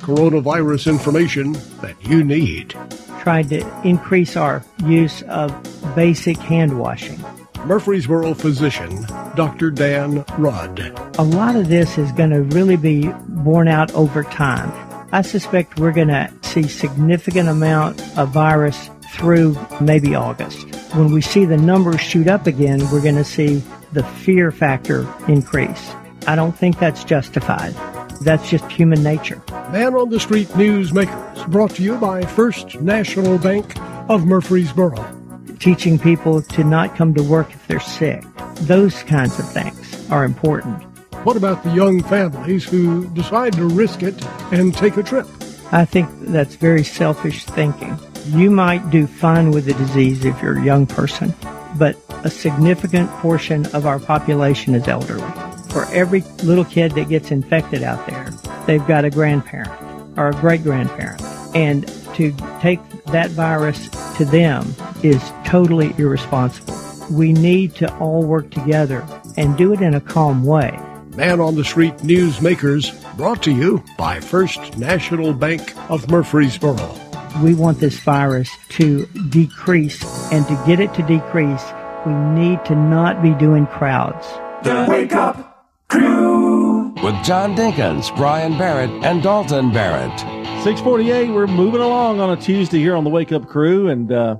Coronavirus information that you need. Tried to increase our use of basic hand washing. Murfreesboro physician Dr. Dan Rudd. A lot of this is going to really be borne out over time. I suspect we're going to see significant amount of virus through maybe August. When we see the numbers shoot up again, we're going to see the fear factor increase. I don't think that's justified. That's just human nature. Man on the Street Newsmakers, brought to you by First National Bank of Murfreesboro. Teaching people to not come to work if they're sick. Those kinds of things are important. What about the young families who decide to risk it and take a trip? I think that's very selfish thinking. You might do fine with the disease if you're a young person, but a significant portion of our population is elderly. For every little kid that gets infected out there, they've got a grandparent or a great grandparent. And to take that virus to them is totally irresponsible. We need to all work together and do it in a calm way. Man on the Street Newsmakers, brought to you by First National Bank of Murfreesboro. We want this virus to decrease, and to get it to decrease, we need to not be doing crowds. The Wake Up Crew with John Dinkins, Brian Barrett, and Dalton Barrett. 648, we're moving along on a Tuesday here on the Wake Up Crew, and uh,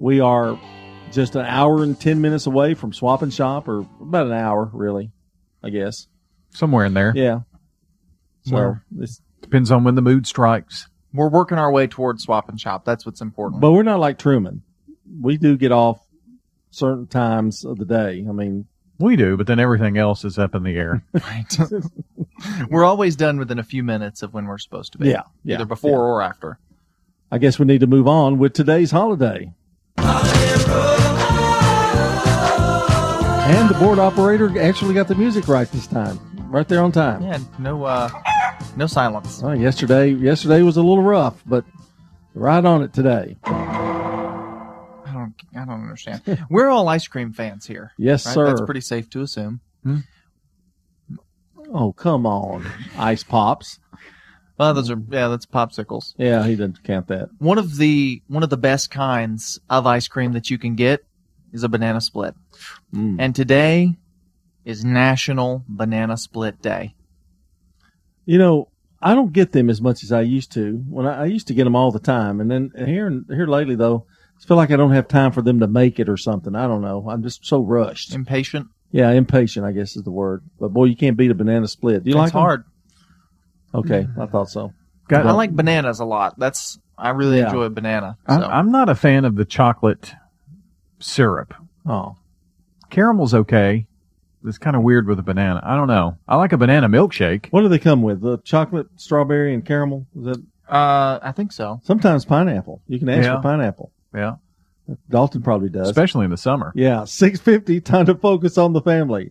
we are just an hour and 10 minutes away from Swap and Shop, or about an hour, really, I guess. Somewhere in there. Yeah. So Well, it's, Depends on when the mood strikes. We're working our way towards swap and shop. That's what's important. but we're not like Truman. We do get off certain times of the day. I mean, We do, but then everything else is up in the air. Right. we're always done within a few minutes of when we're supposed to be. Yeah, yeah, Either before yeah. or after. I guess we need to move on with today's holiday. And the board operator actually got the music right this time. Right there on time. Yeah, no uh no silence. Oh, yesterday yesterday was a little rough, but right on it today. I don't I don't understand. We're all ice cream fans here. Yes, right? sir. That's pretty safe to assume. Oh, come on. Ice pops. Well, those are yeah, that's popsicles. Yeah, he didn't count that. One of the one of the best kinds of ice cream that you can get is a banana split. Mm. And today is National Banana Split Day. You know, I don't get them as much as I used to. When I, I used to get them all the time, and then here and here lately though, I feel like I don't have time for them to make it or something. I don't know. I'm just so rushed. Impatient. Yeah, impatient. I guess is the word. But boy, you can't beat a banana split. Do you it's like 'em? hard. Okay, I thought so. I like bananas a lot. That's I really Yeah. enjoy a banana. I'm, So. I'm not a fan of the chocolate syrup. Oh, Caramel's okay. It's kind of weird with a banana. I don't know. I like a banana milkshake. What do they come with? The chocolate, strawberry, and caramel. Is that Uh, I think so. sometimes pineapple? You can ask Yeah. for pineapple. Yeah. Dalton probably does. Especially in the summer. Yeah, six fifty. Time to focus on the family.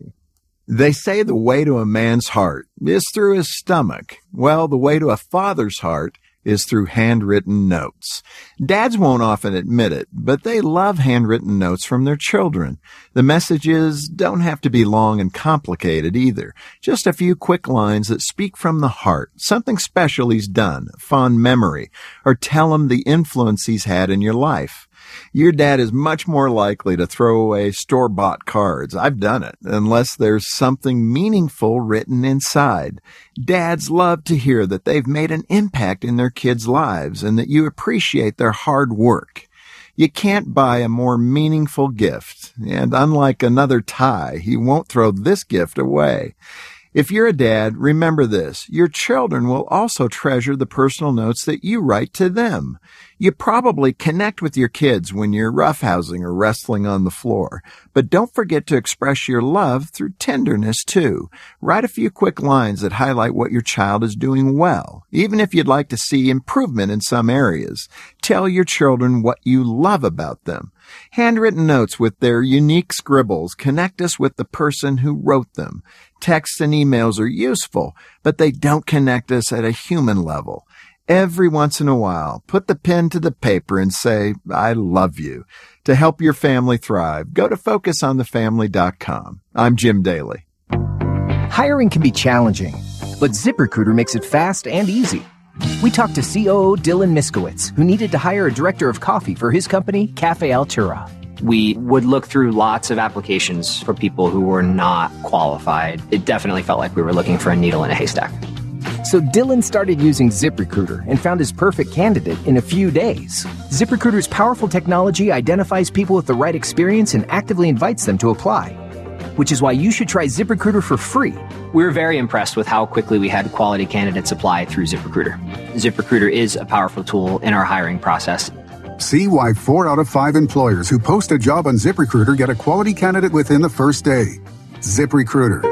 They say the way to a man's heart is through his stomach. Well, the way to a father's heart is through handwritten notes. Dads won't often admit it, but they love handwritten notes from their children. The messages don't have to be long and complicated either. Just a few quick lines that speak from the heart, something special he's done, fond memory, or tell him the influence he's had in your life. Your dad is much more likely to throw away store bought cards. I've done it, unless there's something meaningful written inside. Dads love to hear that they've made an impact in their kids' lives and that you appreciate their hard work. You can't buy a more meaningful gift, and unlike another tie, he won't throw this gift away. If you're a dad, remember this. Your children will also treasure the personal notes that you write to them. You probably connect with your kids when you're roughhousing or wrestling on the floor, but don't forget to express your love through tenderness too. Write a few quick lines that highlight what your child is doing well, even if you'd like to see improvement in some areas. Tell your children what you love about them. Handwritten notes with their unique scribbles connect us with the person who wrote them. Texts and emails are useful, but they don't connect us at a human level. Every once in a while, put the pen to the paper and say, I love you. To help your family thrive, go to focusonthefamily.com. I'm Jim Daly. Hiring can be challenging, but ZipRecruiter makes it fast and easy. We talked to COO Dylan Miskowitz, who needed to hire a director of coffee for his company, Cafe Altura. We would look through lots of applications for people who were not qualified. It definitely felt like we were looking for a needle in a haystack. So Dylan started using ZipRecruiter and found his perfect candidate in a few days. ZipRecruiter's powerful technology identifies people with the right experience and actively invites them to apply. Which is why you should try ZipRecruiter for free. We were very impressed with how quickly we had quality candidates apply through ZipRecruiter. ZipRecruiter is a powerful tool in our hiring process. See why four out of five employers who post a job on ZipRecruiter get a quality candidate within the first day. ZipRecruiter,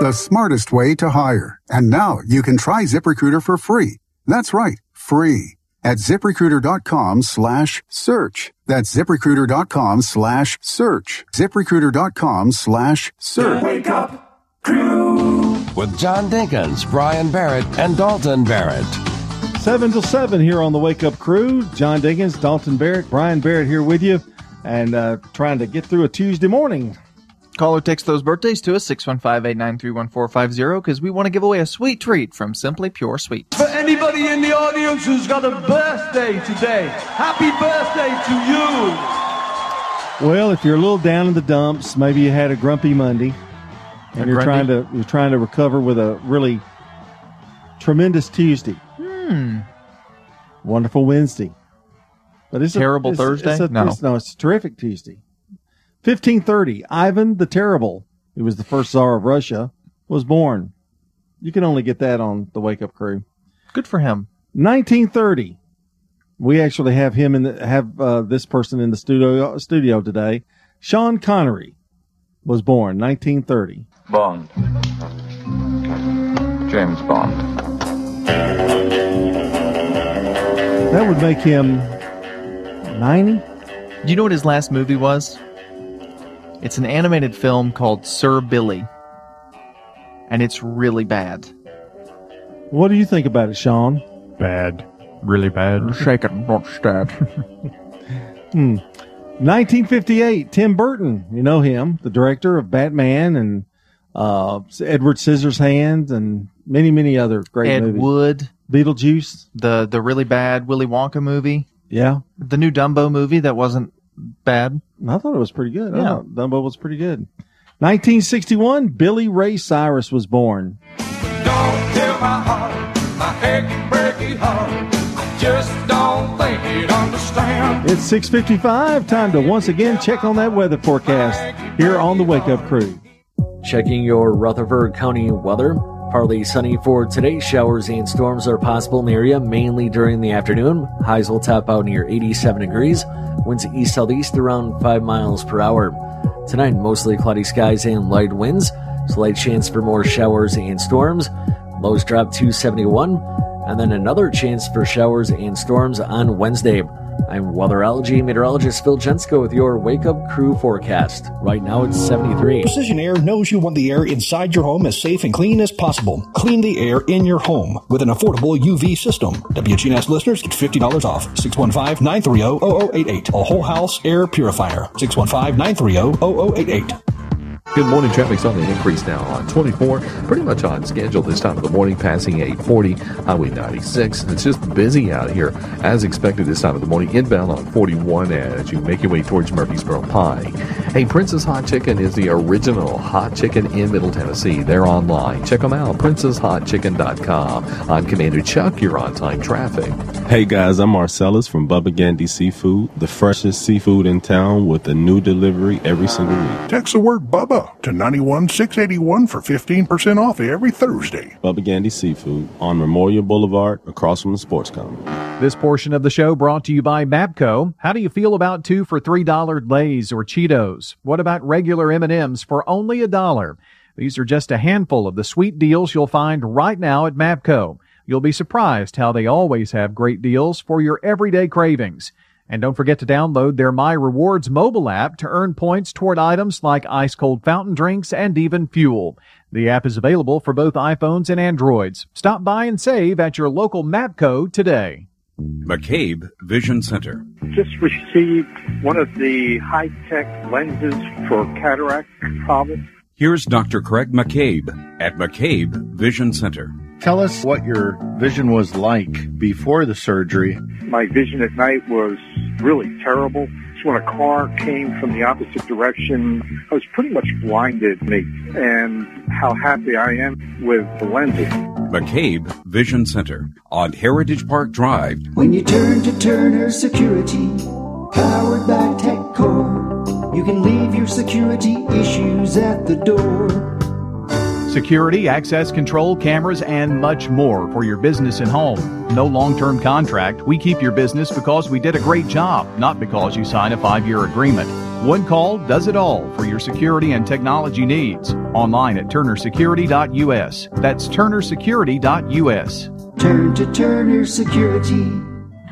the smartest way to hire. And now you can try ZipRecruiter for free. That's right, free at ziprecruiter.com slash search. That's ziprecruiter.com slash search. ziprecruiter.com slash search. Wake up crew with John Dinkins, Brian Barrett, and Dalton Barrett. 7 till 7 here on the Wake Up Crew. John Dinkins, Dalton Barrett, Brian Barrett here with you and uh, trying to get through a Tuesday morning. Call or text those birthdays to us, 615-893-1450, because we want to give away a sweet treat from Simply Pure Sweet. For anybody in the audience who's got a birthday today, happy birthday to you. Well, if you're a little down in the dumps, maybe you had a grumpy Monday and A you're grumpy- trying to you're trying to recover with a really tremendous Tuesday. Hmm. Wonderful Wednesday. But it's Terrible a, it's- Thursday? It's a, No. it's- no, it's a terrific Tuesday. 1530, Ivan the Terrible, who was the first Tsar of Russia, was born. You can only get that on the Wake Up Crew. Good for him. 1930. We actually have him in the, have uh, this person in the studio studio today. Sean Connery was born 1930. Bond. James Bond. That would make him 90. Do you know what his last movie was? It's an animated film called Sir Billi. And it's really bad. What do you think about it, Sean? Bad. Really bad. Shake it, not stab. Hmm. 1958, Tim Burton. You know him, the director of Batman and uh, Edward Scissorhands and many, many other great Ed movies. Wood. Beetlejuice. The the really bad Willy Wonka movie. Yeah. The new Dumbo movie that wasn't bad. I thought it was pretty good. I Yeah. thought Dumbo was pretty good. 1961, Billy Ray Cyrus was born. Don't tell my heart, my achy breaky heart. I just don't think it understand. It's 6:55. Time to once again check on that weather forecast here on the Wake Up Crew. Checking your Rutherford County weather. Partly sunny for today. Showers and storms are possible in the area, mainly during the afternoon. Highs will top out near 87 degrees. Winds east southeast around 5 miles per hour. Tonight, mostly cloudy skies and light winds. Slight chance for more showers and storms. Lows drop to 71. And then another chance for showers and storms on Wednesday. I'm weatherology meteorologist Phil Jensko with your Wake Up Crew forecast. Right now it's 73. Precision Air knows you want the air inside your home as safe and clean as possible. Clean the air in your home with an affordable UV system. WGNS listeners get $50 off. 615-930-0088. A whole house air purifier. 615-930-0088. Good morning. Traffic's on the increase now on 24, pretty much on schedule this time of the morning, passing 840, Highway 96. It's just busy out here as expected this time of the morning. Inbound on 41 as you make your way towards Murfreesboro Pike. Hey, Princess Hot Chicken is the original hot chicken in Middle Tennessee. They're online. Check them out, princesshotchicken.com. I'm Commander Chuck. You're on time traffic. Hey guys, I'm Marcellus from Bubba Gandy Seafood, the freshest seafood in town with a new delivery every single week. Text the word Bubba to 91681 for 15% off every Thursday. Bubba Gandy Seafood on Memorial Boulevard across from the sports complex. This portion of the show brought to you by Mapco. How do you feel about two for three dollar Lay's or Cheetos? What about regular M&Ms for only a dollar? These are just a handful of the sweet deals you'll find right now at Mapco. You'll be surprised how they always have great deals for your everyday cravings. And don't forget to download their My Rewards mobile app to earn points toward items like ice cold fountain drinks and even fuel. The app is available for both iPhones and Androids. Stop by and save at your local Mapco today. McCabe Vision Center. Just received one of the high tech lenses for cataract problems. Here's Dr. Craig McCabe at McCabe Vision Center. Tell us what your vision was like before the surgery. My vision at night was really terrible. So when a car came from the opposite direction, I was pretty much blinded me and how happy I am with the lenses. McCabe Vision Center on Heritage Park Drive. When you turn to Turner Security, powered by TechCore, you can leave your security issues at the door. Security, access control, cameras, and much more for your business and home. No long term contract. We keep your business because we did a great job, not because you signed a five year agreement. One call does it all for your security and technology needs. Online at turnersecurity.us. That's turnersecurity.us. Turn to Turner Security.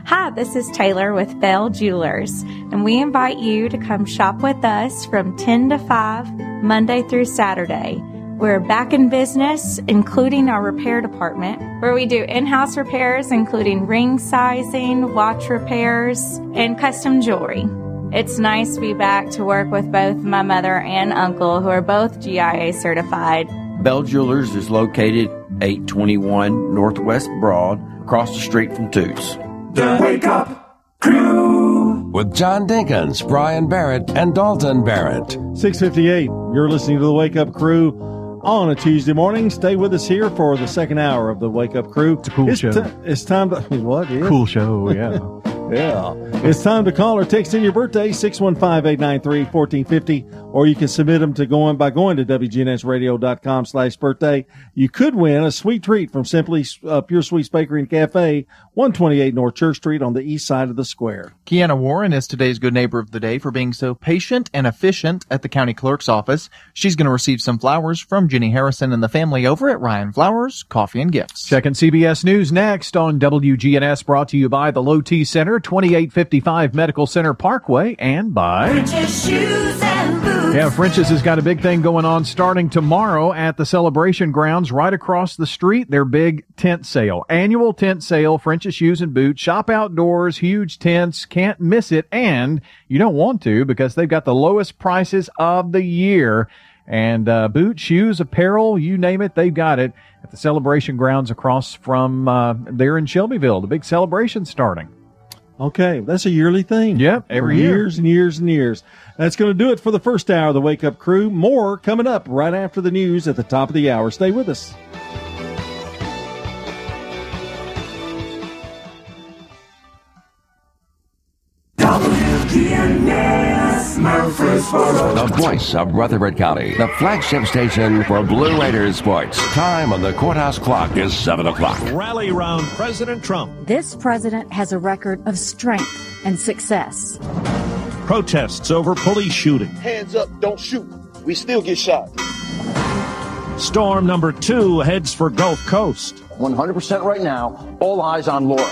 Hi, this is Taylor with Bell Jewelers, and we invite you to come shop with us from 10 to 5, Monday through Saturday. We're back in business, including our repair department, where we do in house repairs, including ring sizing, watch repairs, and custom jewelry. It's nice to be back to work with both my mother and uncle, who are both GIA certified. Bell Jewelers is located 821 Northwest Broad, across the street from Toots. The Wake Up Crew with John Dinkins, Brian Barrett, and Dalton Barrett. 658. You're listening to the Wake Up Crew on a Tuesday morning. Stay with us here for the second hour of the Wake Up Crew. It's a cool show. T- it's time to what? Is? Cool show, yeah. yeah. It's time to call or text in your birthday, 615-893-1450, or you can submit them to going by going to WGNSradio.com slash birthday. You could win a sweet treat from Simply uh, Pure Sweets Bakery and Cafe, 128 North Church Street on the east side of the square. Kiana Warren is today's good neighbor of the day for being so patient and efficient at the county clerk's office. She's going to receive some flowers from Jenny Harrison and the family over at Ryan Flowers Coffee and Gifts. Checking CBS News next on WGNS brought to you by the Low T Center, 2855 Medical Center Parkway, and by French's Shoes and Boots. Yeah, French's has got a big thing going on starting tomorrow at the celebration grounds right across the street. Their big tent sale, annual tent sale, French's Shoes and Boots, shop outdoors, huge tents, can't miss it. And you don't want to because they've got the lowest prices of the year. And uh, boots, shoes, apparel, you name it, they've got it at the celebration grounds across from uh, there in Shelbyville. The big celebration starting. Okay, that's a yearly thing. Yep, every year. years and years and years. That's going to do it for the first hour of the Wake Up Crew. More coming up right after the news at the top of the hour. Stay with us. The voice of Rutherford County, the flagship station for Blue Raiders sports. Time on the courthouse clock is 7 o'clock. Rally round President Trump. This president has a record of strength and success. Protests over police shooting. Hands up, don't shoot. We still get shot. Storm number two heads for Gulf Coast. 100% right now. All eyes on Laura.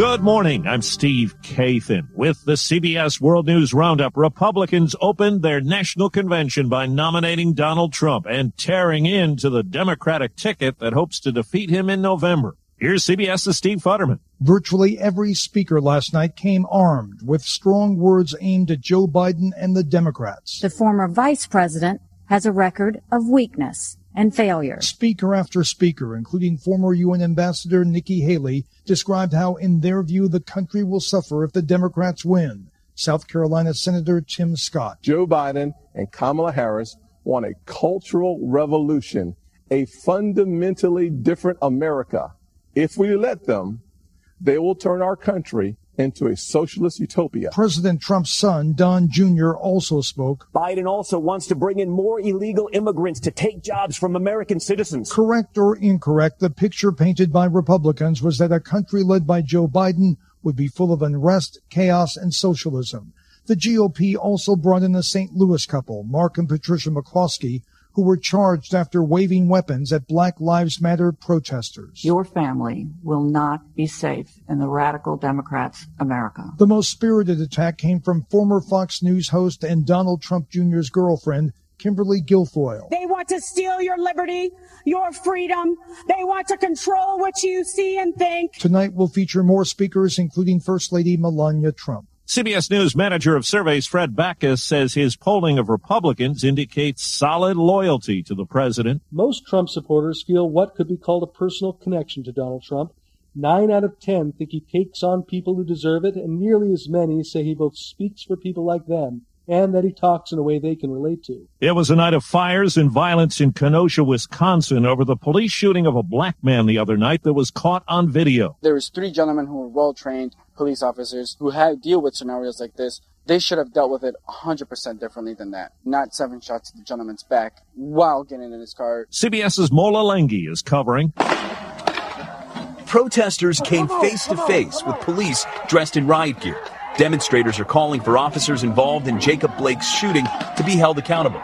Good morning. I'm Steve Kathan with the CBS World News Roundup. Republicans opened their national convention by nominating Donald Trump and tearing into the Democratic ticket that hopes to defeat him in November. Here's CBS's Steve Futterman. Virtually every speaker last night came armed with strong words aimed at Joe Biden and the Democrats. The former vice president has a record of weakness and failure. Speaker after speaker, including former UN Ambassador Nikki Haley, described how, in their view, the country will suffer if the Democrats win. South Carolina Senator Tim Scott. Joe Biden and Kamala Harris want a cultural revolution, a fundamentally different America. If we let them, they will turn our country into a socialist utopia. President Trump's son, Don Jr., also spoke. Biden also wants to bring in more illegal immigrants to take jobs from American citizens. Correct or incorrect, the picture painted by Republicans was that a country led by Joe Biden would be full of unrest, chaos, and socialism. The GOP also brought in a St. Louis couple, Mark and Patricia McCloskey, who were charged after waving weapons at Black Lives Matter protesters. Your family will not be safe in the radical Democrats' America. The most spirited attack came from former Fox News host and Donald Trump Jr.'s girlfriend, Kimberly Guilfoyle. They want to steal your liberty, your freedom. They want to control what you see and think. Tonight will feature more speakers, including First Lady Melania Trump. CBS News manager of surveys Fred Backus says his polling of Republicans indicates solid loyalty to the president. Most Trump supporters feel what could be called a personal connection to Donald Trump. Nine out of ten think he takes on people who deserve it, and nearly as many say he both speaks for people like them and that he talks in a way they can relate to. It was a night of fires and violence in Kenosha, Wisconsin over the police shooting of a black man the other night that was caught on video. There was three gentlemen who were well trained police officers who had deal with scenarios like this. They should have dealt with it 100% differently than that. Not seven shots to the gentleman's back while getting in his car. CBS's Mola Lenghi is covering. Protesters came face to face with police dressed in riot gear. Demonstrators are calling for officers involved in Jacob Blake's shooting to be held accountable.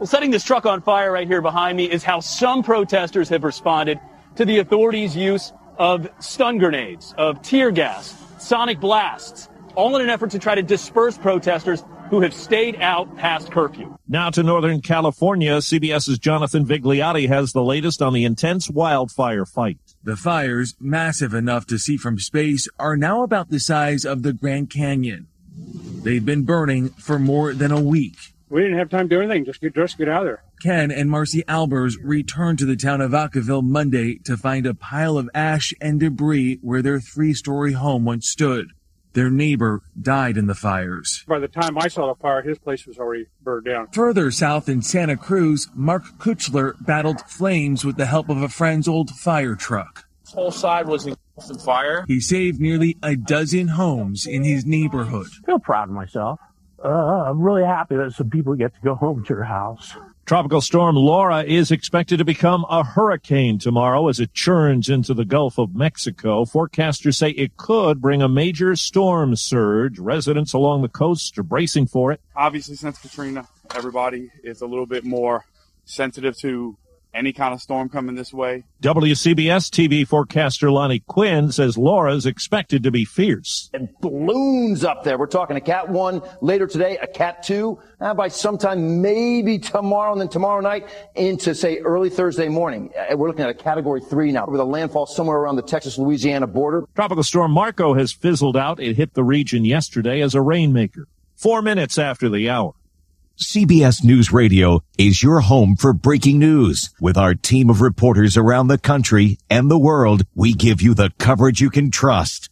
Well, setting this truck on fire right here behind me is how some protesters have responded to the authorities' use of stun grenades, of tear gas, sonic blasts, all in an effort to try to disperse protesters who have stayed out past curfew. Now to Northern California, CBS's Jonathan Vigliotti has the latest on the intense wildfire fight. The fires, massive enough to see from space, are now about the size of the Grand Canyon. They've been burning for more than a week. We didn't have time to do anything. Just get dressed, get out of there. Ken and Marcy Albers returned to the town of Vacaville Monday to find a pile of ash and debris where their three-story home once stood. Their neighbor died in the fires. By the time I saw the fire, his place was already burned down. Further south in Santa Cruz, Mark Kuchler battled flames with the help of a friend's old fire truck. This whole side was engulfed in fire. He saved nearly a dozen homes in his neighborhood. I feel proud of myself. Uh, I'm really happy that some people get to go home to their house. Tropical storm Laura is expected to become a hurricane tomorrow as it churns into the Gulf of Mexico. Forecasters say it could bring a major storm surge. Residents along the coast are bracing for it. Obviously, since Katrina, everybody is a little bit more sensitive to any kind of storm coming this way. WCBS TV forecaster Lonnie Quinn says Laura's expected to be fierce. And balloons up there. We're talking a Cat 1 later today, a Cat 2 uh, by sometime maybe tomorrow and then tomorrow night into, say, early Thursday morning. Uh, we're looking at a Category 3 now with a landfall somewhere around the Texas-Louisiana border. Tropical storm Marco has fizzled out. It hit the region yesterday as a rainmaker. Four minutes after the hour. CBS News Radio is your home for breaking news. With our team of reporters around the country and the world, we give you the coverage you can trust.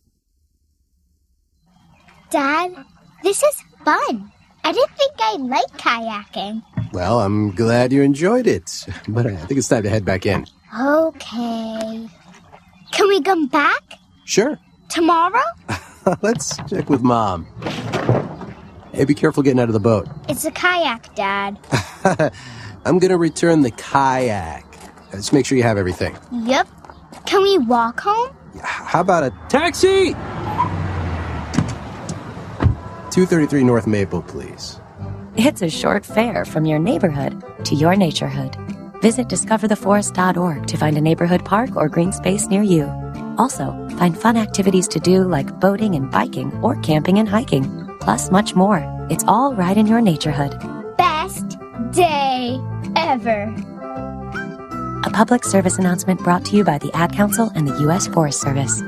Dad, this is fun. I didn't think I'd like kayaking. Well, I'm glad you enjoyed it, but I think it's time to head back in. Okay. Can we come back? Sure. Tomorrow? Let's check with Mom. Hey, be careful getting out of the boat. It's a kayak, Dad. I'm gonna return the kayak. Just make sure you have everything. Yep. Can we walk home? How about a taxi? 233 North Maple, please. It's a short fare from your neighborhood to your naturehood. Visit discovertheforest.org to find a neighborhood park or green space near you. Also, find fun activities to do like boating and biking or camping and hiking, plus much more. It's all right in your naturehood. Best day ever. A public service announcement brought to you by the Ad Council and the U.S. Forest Service.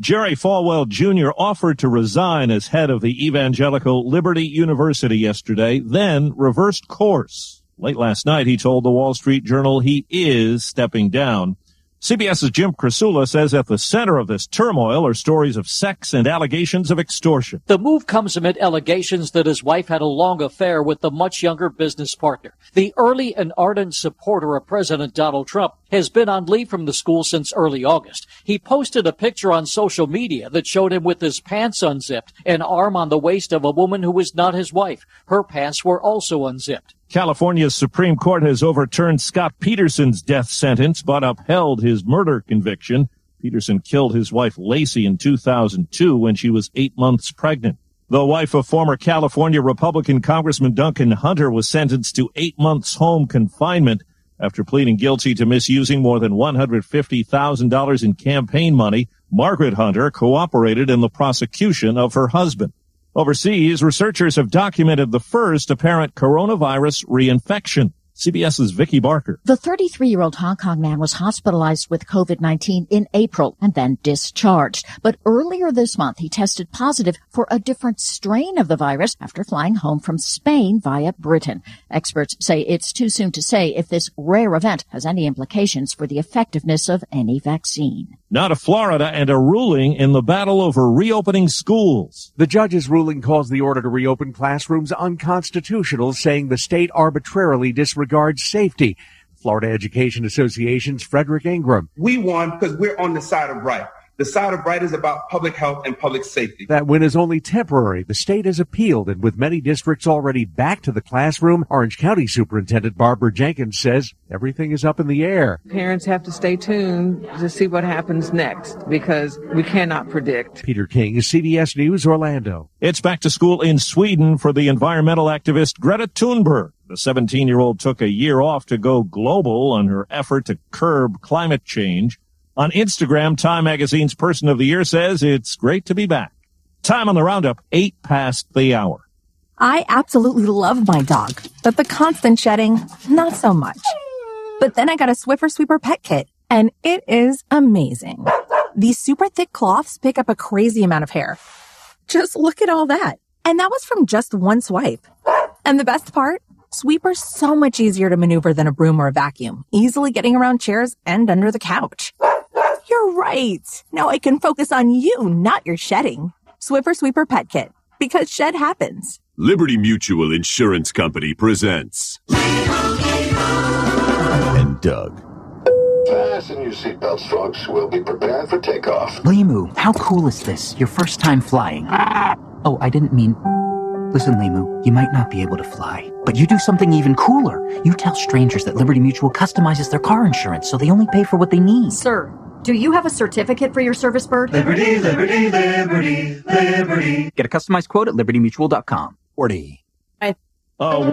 Jerry Falwell Jr. offered to resign as head of the evangelical Liberty University yesterday, then reversed course. Late last night, he told the Wall Street Journal he is stepping down. CBS's Jim Krasula says at the center of this turmoil are stories of sex and allegations of extortion. The move comes amid allegations that his wife had a long affair with the much younger business partner. The early and ardent supporter of President Donald Trump has been on leave from the school since early August. He posted a picture on social media that showed him with his pants unzipped, an arm on the waist of a woman who was not his wife. Her pants were also unzipped. California's Supreme Court has overturned Scott Peterson's death sentence, but upheld his murder conviction. Peterson killed his wife Laci in 2002 when she was eight months pregnant. The wife of former California Republican Congressman Duncan Hunter was sentenced to eight months home confinement after pleading guilty to misusing more than $150,000 in campaign money. Margaret Hunter cooperated in the prosecution of her husband. Overseas, researchers have documented the first apparent coronavirus reinfection. CBS's Vicki Barker. The 33 year old Hong Kong man was hospitalized with COVID-19 in April and then discharged. But earlier this month, he tested positive for a different strain of the virus after flying home from Spain via Britain. Experts say it's too soon to say if this rare event has any implications for the effectiveness of any vaccine. Now to Florida and a ruling in the battle over reopening schools. The judge's ruling calls the order to reopen classrooms unconstitutional, saying the state arbitrarily disregards safety. Florida Education Association's Frederick Ingram. We won because we're on the side of right. The side of right is about public health and public safety. That win is only temporary. The state has appealed, and with many districts already back to the classroom, Orange County Superintendent Barbara Jenkins says everything is up in the air. Parents have to stay tuned to see what happens next because we cannot predict. Peter King, CBS News, Orlando. It's back to school in Sweden for the environmental activist Greta Thunberg. The 17 year old took a year off to go global on her effort to curb climate change. On Instagram, Time Magazine's Person of the Year says it's great to be back. Time on the roundup, eight past the hour. I absolutely love my dog, but the constant shedding, not so much. But then I got a Swiffer Sweeper pet kit, and it is amazing. These super thick cloths pick up a crazy amount of hair. Just look at all that. And that was from just one swipe. And the best part? Sweeper's so much easier to maneuver than a broom or a vacuum, easily getting around chairs and under the couch. You're right. Now I can focus on you, not your shedding. Swiffer Sweeper Pet Kit. Because shed happens. Liberty Mutual Insurance Company presents. And Doug. Fasten your seatbelts, folks. We'll be prepared for takeoff. Limu, how cool is this? Your first time flying. Oh, I didn't mean. Listen, Limu, you might not be able to fly, but you do something even cooler. You tell strangers that Liberty Mutual customizes their car insurance so they only pay for what they need. Sir, do you have a certificate for your service bird? Liberty, liberty, liberty, liberty. Get a customized quote at libertymutual.com. 40. Oh.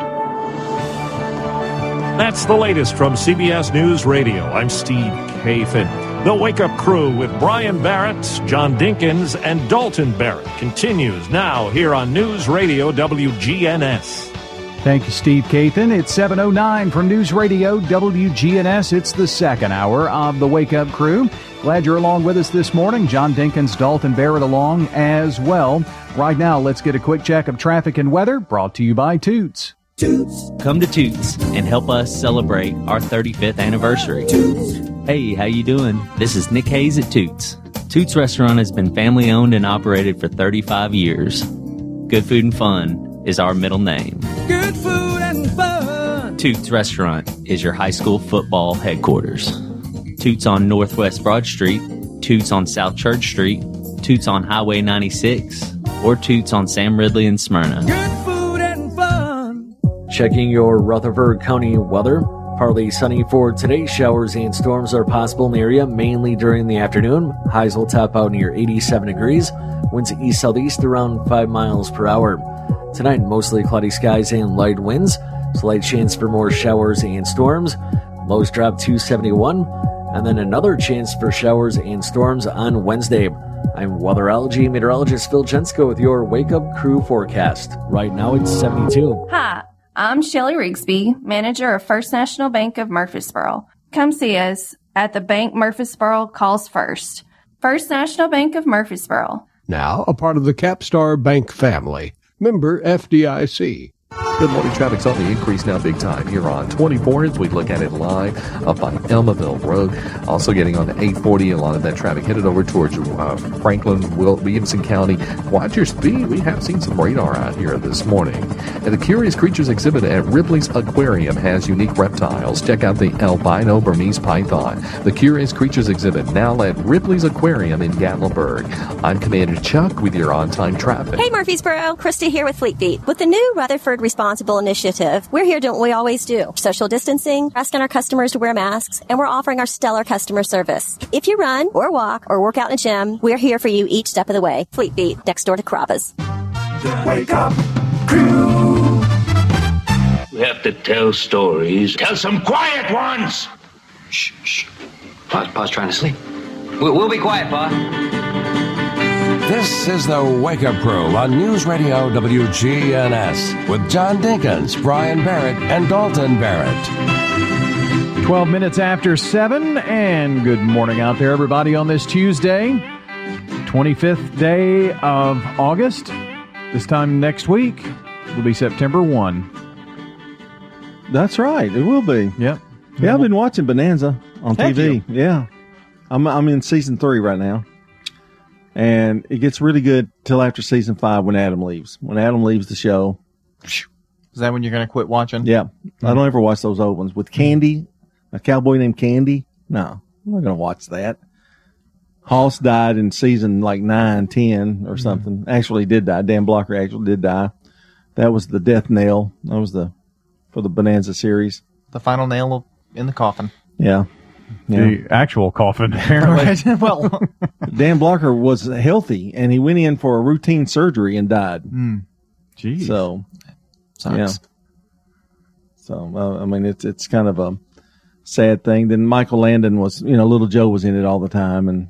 That's the latest from CBS News Radio. I'm Steve Kathan. The Wake Up Crew with Brian Barrett, John Dinkins, and Dalton Barrett continues now here on News Radio WGNS. Thank you, Steve Kathan. It's 7.09 from News Radio WGNS. It's the second hour of the Wake Up Crew. Glad you're along with us this morning. John Dinkins, Dalton Barrett along as well. Right now, let's get a quick check of traffic and weather brought to you by Toots. Toots. Come to Toots and help us celebrate our 35th anniversary. Toots. Hey, how you doing? This is Nick Hayes at Toots. Toots Restaurant has been family owned and operated for 35 years. Good food and fun is our middle name. Good food and fun. Toots Restaurant is your high school football headquarters. Toots on Northwest Broad Street, Toots on South Church Street, Toots on Highway 96, or Toots on Sam Ridley and Smyrna. Good food and fun. Checking your Rutherford County weather. Partly sunny for today. Showers and storms are possible in the area, mainly during the afternoon. Highs will top out near 87 degrees. Winds east southeast around 5 miles per hour. Tonight, mostly cloudy skies and light winds. Slight chance for more showers and storms. Lows drop to 71. And then another chance for showers and storms on Wednesday. I'm weatherology meteorologist Phil Jensko with your Wake Up Crew forecast. Right now it's 72. Hi, I'm Shelly Rigsby, manager of First National Bank of Murfreesboro. Come see us at the Bank Murfreesboro Calls First. First National Bank of Murfreesboro. Now a part of the Capstar Bank family. Member FDIC. Good morning. Traffic's on the increase now big time here on 24 as we look at it live up on Almaville Road. Also getting on the 840, a lot of that traffic headed over towards uh, Franklin, Williamson County. Watch your speed. We have seen some radar out here this morning. And the Curious Creatures exhibit at Ripley's Aquarium has unique reptiles. Check out the albino Burmese python. The Curious Creatures exhibit now at Ripley's Aquarium in Gatlinburg. I'm Commander Chuck with your on-time traffic. Hey Murfreesboro, Christy here with Fleet Feet. With the new Rutherford Responsible Initiative, we're here doing what we always do. Social distancing, asking our customers to wear masks, and we're offering our stellar customer service. If you run or walk or work out in a gym, we're here for you each step of the way. Fleet Feet, next door to Carrabba's. Wake up, crew. We have to tell stories. Tell some quiet ones. Shh, shh. Pa's, Pa's trying to sleep. We'll, we'll be quiet, Pa. This is the Wake Up Crew on News Radio WGNS with John Dinkins, Brian Barrett, and Dalton Barrett. 12 minutes after 7, and good morning out there, everybody, on this Tuesday, 25th day of August. This time next week will be September 1. That's right. It will be. Yep. Yeah, I've been watching Bonanza on Have TV. you? Yeah. I'm I'm in season three right now. And it gets really good till after season five when Adam leaves. When Adam leaves the show. Is that when you're going to quit watching? Yeah. I don't ever watch those old ones. With Candy, a cowboy named Candy. No, I'm not going to watch that. Hoss died in season like nine, ten, or mm-hmm. something. Actually did die. Dan Blocker actually did die. That was the death nail. That was the, for the Bonanza series. The final nail in the coffin. Yeah. The actual coffin, apparently. Well, Dan Blocker was healthy and he went in for a routine surgery and died. Mm. Jeez. So, Sucks. yeah. So, uh, I mean, it's, it's kind of a sad thing. Then Michael Landon was, you know, Little Joe was in it all the time and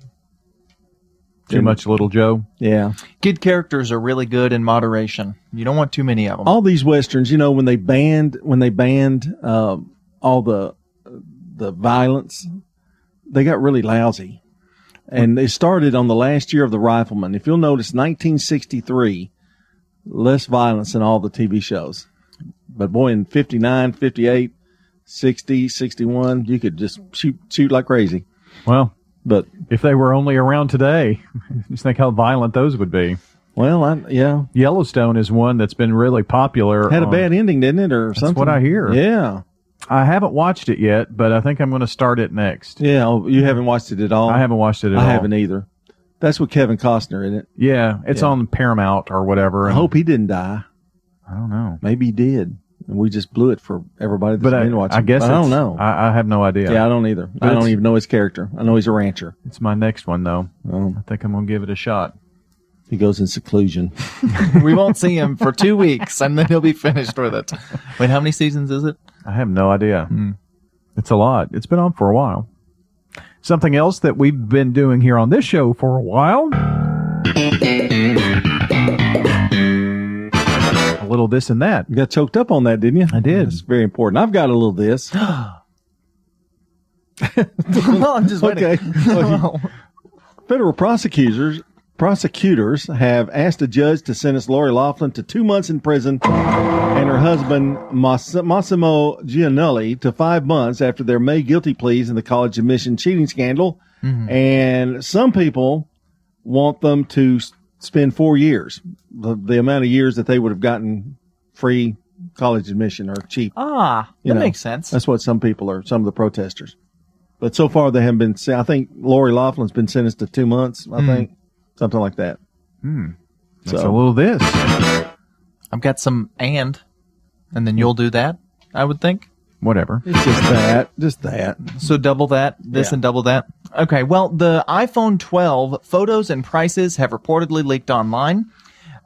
Too much Little Joe. Yeah. Kid characters are really good in moderation. You don't want too many of them. all these westerns, you know, when they banned when they banned um, all the the violence, they got really lousy, and they started on the last year of the Rifleman. If you'll notice, 1963, less violence in all the TV shows, but boy, in 59, 58, 60, 61, you could just shoot shoot like crazy. Well, but if they were only around today, just think how violent those would be. Well, I, yeah, Yellowstone is one that's been really popular. had a bad ending, didn't it, or That's something? what I hear. Yeah, I haven't watched it yet, but I think I'm going to start it next. yeah. oh, You haven't watched it at all. I haven't watched it at I all. I haven't either. That's with Kevin Costner in it. Yeah, it's Yeah. on Paramount or whatever. I hope he didn't die. I don't know. Maybe he did, and we just blew it for everybody that's But I, been watching. I guess But I don't know. I, I have no idea. yeah, I don't either. But I don't even know his character. I know he's a rancher. It's my next one though. Oh, I think I'm going to give it a shot. he goes in seclusion. we won't see him for two weeks, and then he'll be finished with it. Wait, how many seasons is it? I have no idea. Hmm. It's a lot. It's been on for a while. Something else that we've been doing here on this show for a while. A little this and that. You got choked up on that, didn't you? I did. It's very important. I've got a little this. no, I'm just waiting. Okay. Well, Federal prosecutors prosecutors have asked a judge to sentence Lori Laughlin to two months in prison and her husband Mossimo Giannulli to five months after their May guilty pleas in the college admission cheating scandal. And some people want them to spend four years, the, the amount of years that they would have gotten free college admission or cheap. Ah, You that know, makes sense. That's what some people are, some of the protesters. But so far they haven't been, I think Lori Laughlin's been sentenced to two months, I Hmm. think. Something like that. Hmm. That's So- a little this. I've got some and, and then you'll do that. I would think. Whatever. It's just that, just that. So double that, this Yeah. and double that. Okay. Well, the iPhone 12 photos and prices have reportedly leaked online.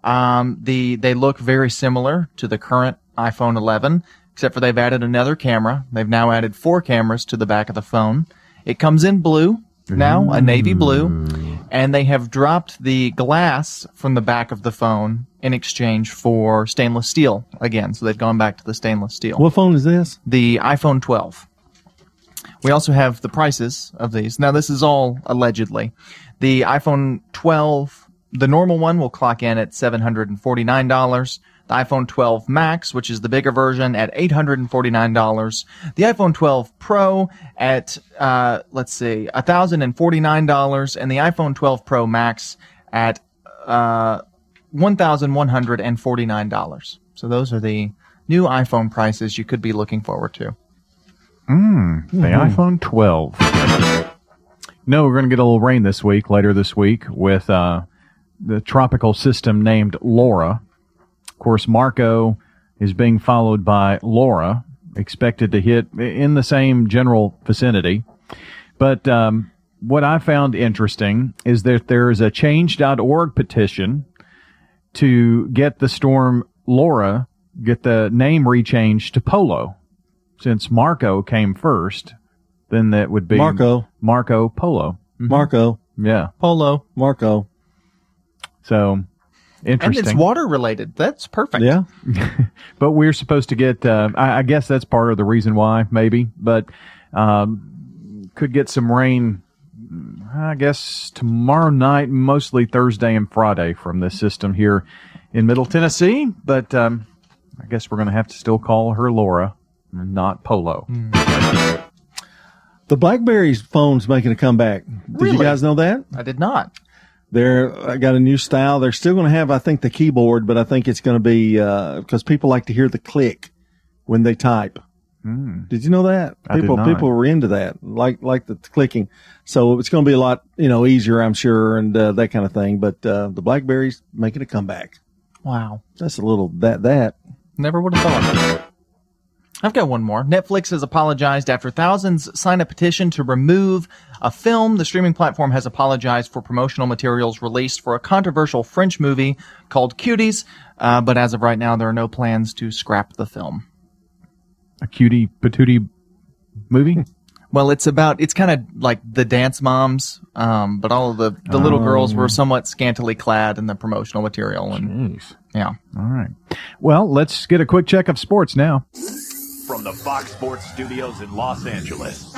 Um, the they look very similar to the current iPhone 11, except for they've added another camera. They've now added four cameras to the back of the phone. It comes in blue now, a navy blue, hmm. and they have dropped the glass from the back of the phone in exchange for stainless steel again. So they've gone back to the stainless steel. What phone is this? The iPhone 12. We also have the prices of these. Now, this is all allegedly. The iPhone 12, the normal one, will clock in at $749. The iPhone 12 Max, which is the bigger version, at $849. The iPhone 12 Pro at, uh, let's see, $1,049. And the iPhone 12 Pro Max at, uh, $1,149. So those are the new iPhone prices you could be looking forward to. Mm, the Mhm. iPhone 12. No, we're going to get a little rain this week, later this week, with uh, the tropical system named Laura. Of course, Marco is being followed by Laura, expected to hit in the same general vicinity. But um, what I found interesting is that there is a change.org petition to get the storm Laura, get the name rechanged to Polo. Since Marco came first, then that would be Marco. Marco Polo. Marco. Yeah. Polo. Marco. So And it's water related. That's perfect. Yeah. but we're supposed to get. Uh, I, I guess that's part of the reason why, maybe. But um, could get some rain. I guess tomorrow night, mostly Thursday and Friday from this system here in Middle Tennessee. But um, I guess we're going to have to still call her Laura, not Polo. The BlackBerry phone's making a comeback. Did Really? you guys know that? I did not. They're I got a new style. They're still going to have, I think, the keyboard, but I think it's going to be because people like to hear the click when they type. Hmm. Did you know that people people were into that, like like the clicking. So it's going to be a lot you know easier, I'm sure, and uh, that kind of thing. But uh, the BlackBerry's making a comeback. Wow. That's a little that that. Never would have thought. I've got one more. Netflix has apologized after thousands sign a petition to remove a film. The streaming platform has apologized for promotional materials released for a controversial French movie called Cuties, uh, but as of right now, there are no plans to scrap the film. A cutie patootie movie. Well, it's about it's kind of like the dance moms, um, but all of the the little Oh. girls were somewhat scantily clad in the promotional material, and yeah. All right. Well, let's get a quick check of sports now. From the Fox Sports Studios in Los Angeles,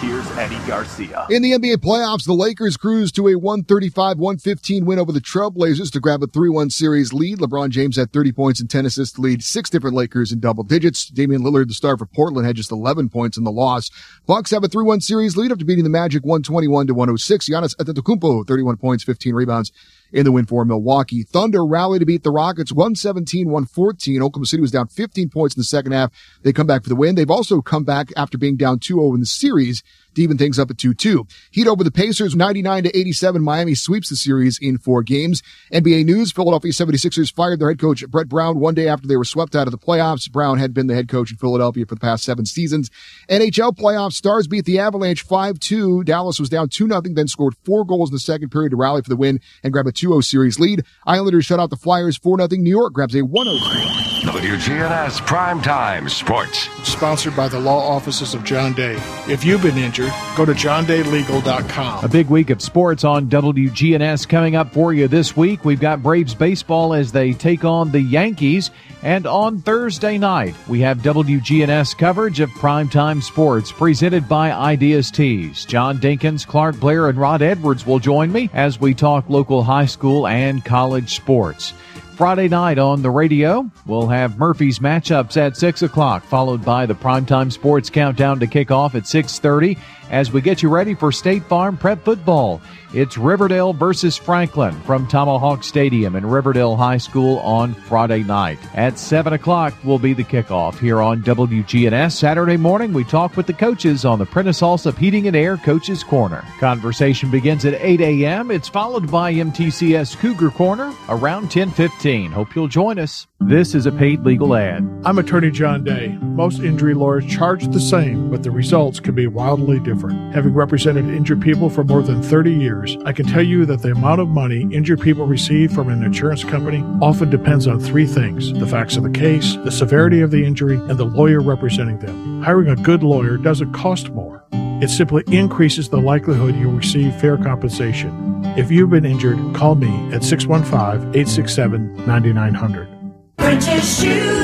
here's Eddie Garcia. In the NBA playoffs, the Lakers cruised to a 135-115 win over the Trailblazers to grab a 3-1 series lead. LeBron James had 30 points and 10 assists to lead six different Lakers in double digits. Damian Lillard, the star for Portland, had just 11 points in the loss. Bucks have a 3-1 series lead after beating the Magic 121 to 106. Giannis Antetokounmpo, 31 points, 15 rebounds in the win for Milwaukee. Thunder rally to beat the Rockets 117-114. Oklahoma City was down 15 points in the second half. They come back for the win. They've also come back after being down 2-0 in the series to even things up at 2-2. Heat over the Pacers 99 to 87. Miami sweeps the series in four games. NBA news, Philadelphia 76ers fired their head coach Brett Brown one day after they were swept out of the playoffs. Brown had been the head coach in Philadelphia for the past seven seasons. NHL playoffs, Stars beat the Avalanche 5-2. Dallas was down 2-0, then scored four goals in the second period to rally for the win and grab a 2-0 series lead. Islanders shut out the Flyers 4-0. New York grabs a 1-0 WGNS Primetime Sports. Sponsored by the law offices of John Day. If you've been injured, go to johndaylegal.com. A big week of sports on WGNS coming up for you this week. We've got Braves baseball as they take on the Yankees. And on Thursday night, we have WGNS coverage of primetime sports presented by Ideas Tees. John Dinkins, Clark Blair, and Rod Edwards will join me as we talk local high school and college sports. Friday night on the radio, we'll have Murphy's matchups at 6 o'clock, followed by the primetime sports countdown to kick off at 6.30 as we get you ready for State Farm Prep Football. It's Riverdale versus Franklin from Tomahawk Stadium in Riverdale High School on Friday night. At 7 o'clock will be the kickoff here on WGNS. Saturday morning, we talk with the coaches on the Prentice Allsup Heating and Air Coaches Corner. Conversation begins at 8 a.m. It's followed by MTCS Cougar Corner around 1015. Hope you'll join us. This is a paid legal ad. I'm attorney John Day. Most injury lawyers charge the same, but the results can be wildly different. Having represented injured people for more than 30 years, I can tell you that the amount of money injured people receive from an insurance company often depends on three things the facts of the case, the severity of the injury, and the lawyer representing them. Hiring a good lawyer doesn't cost more. It simply increases the likelihood you'll receive fair compensation. If you've been injured, call me at 615 867 9900.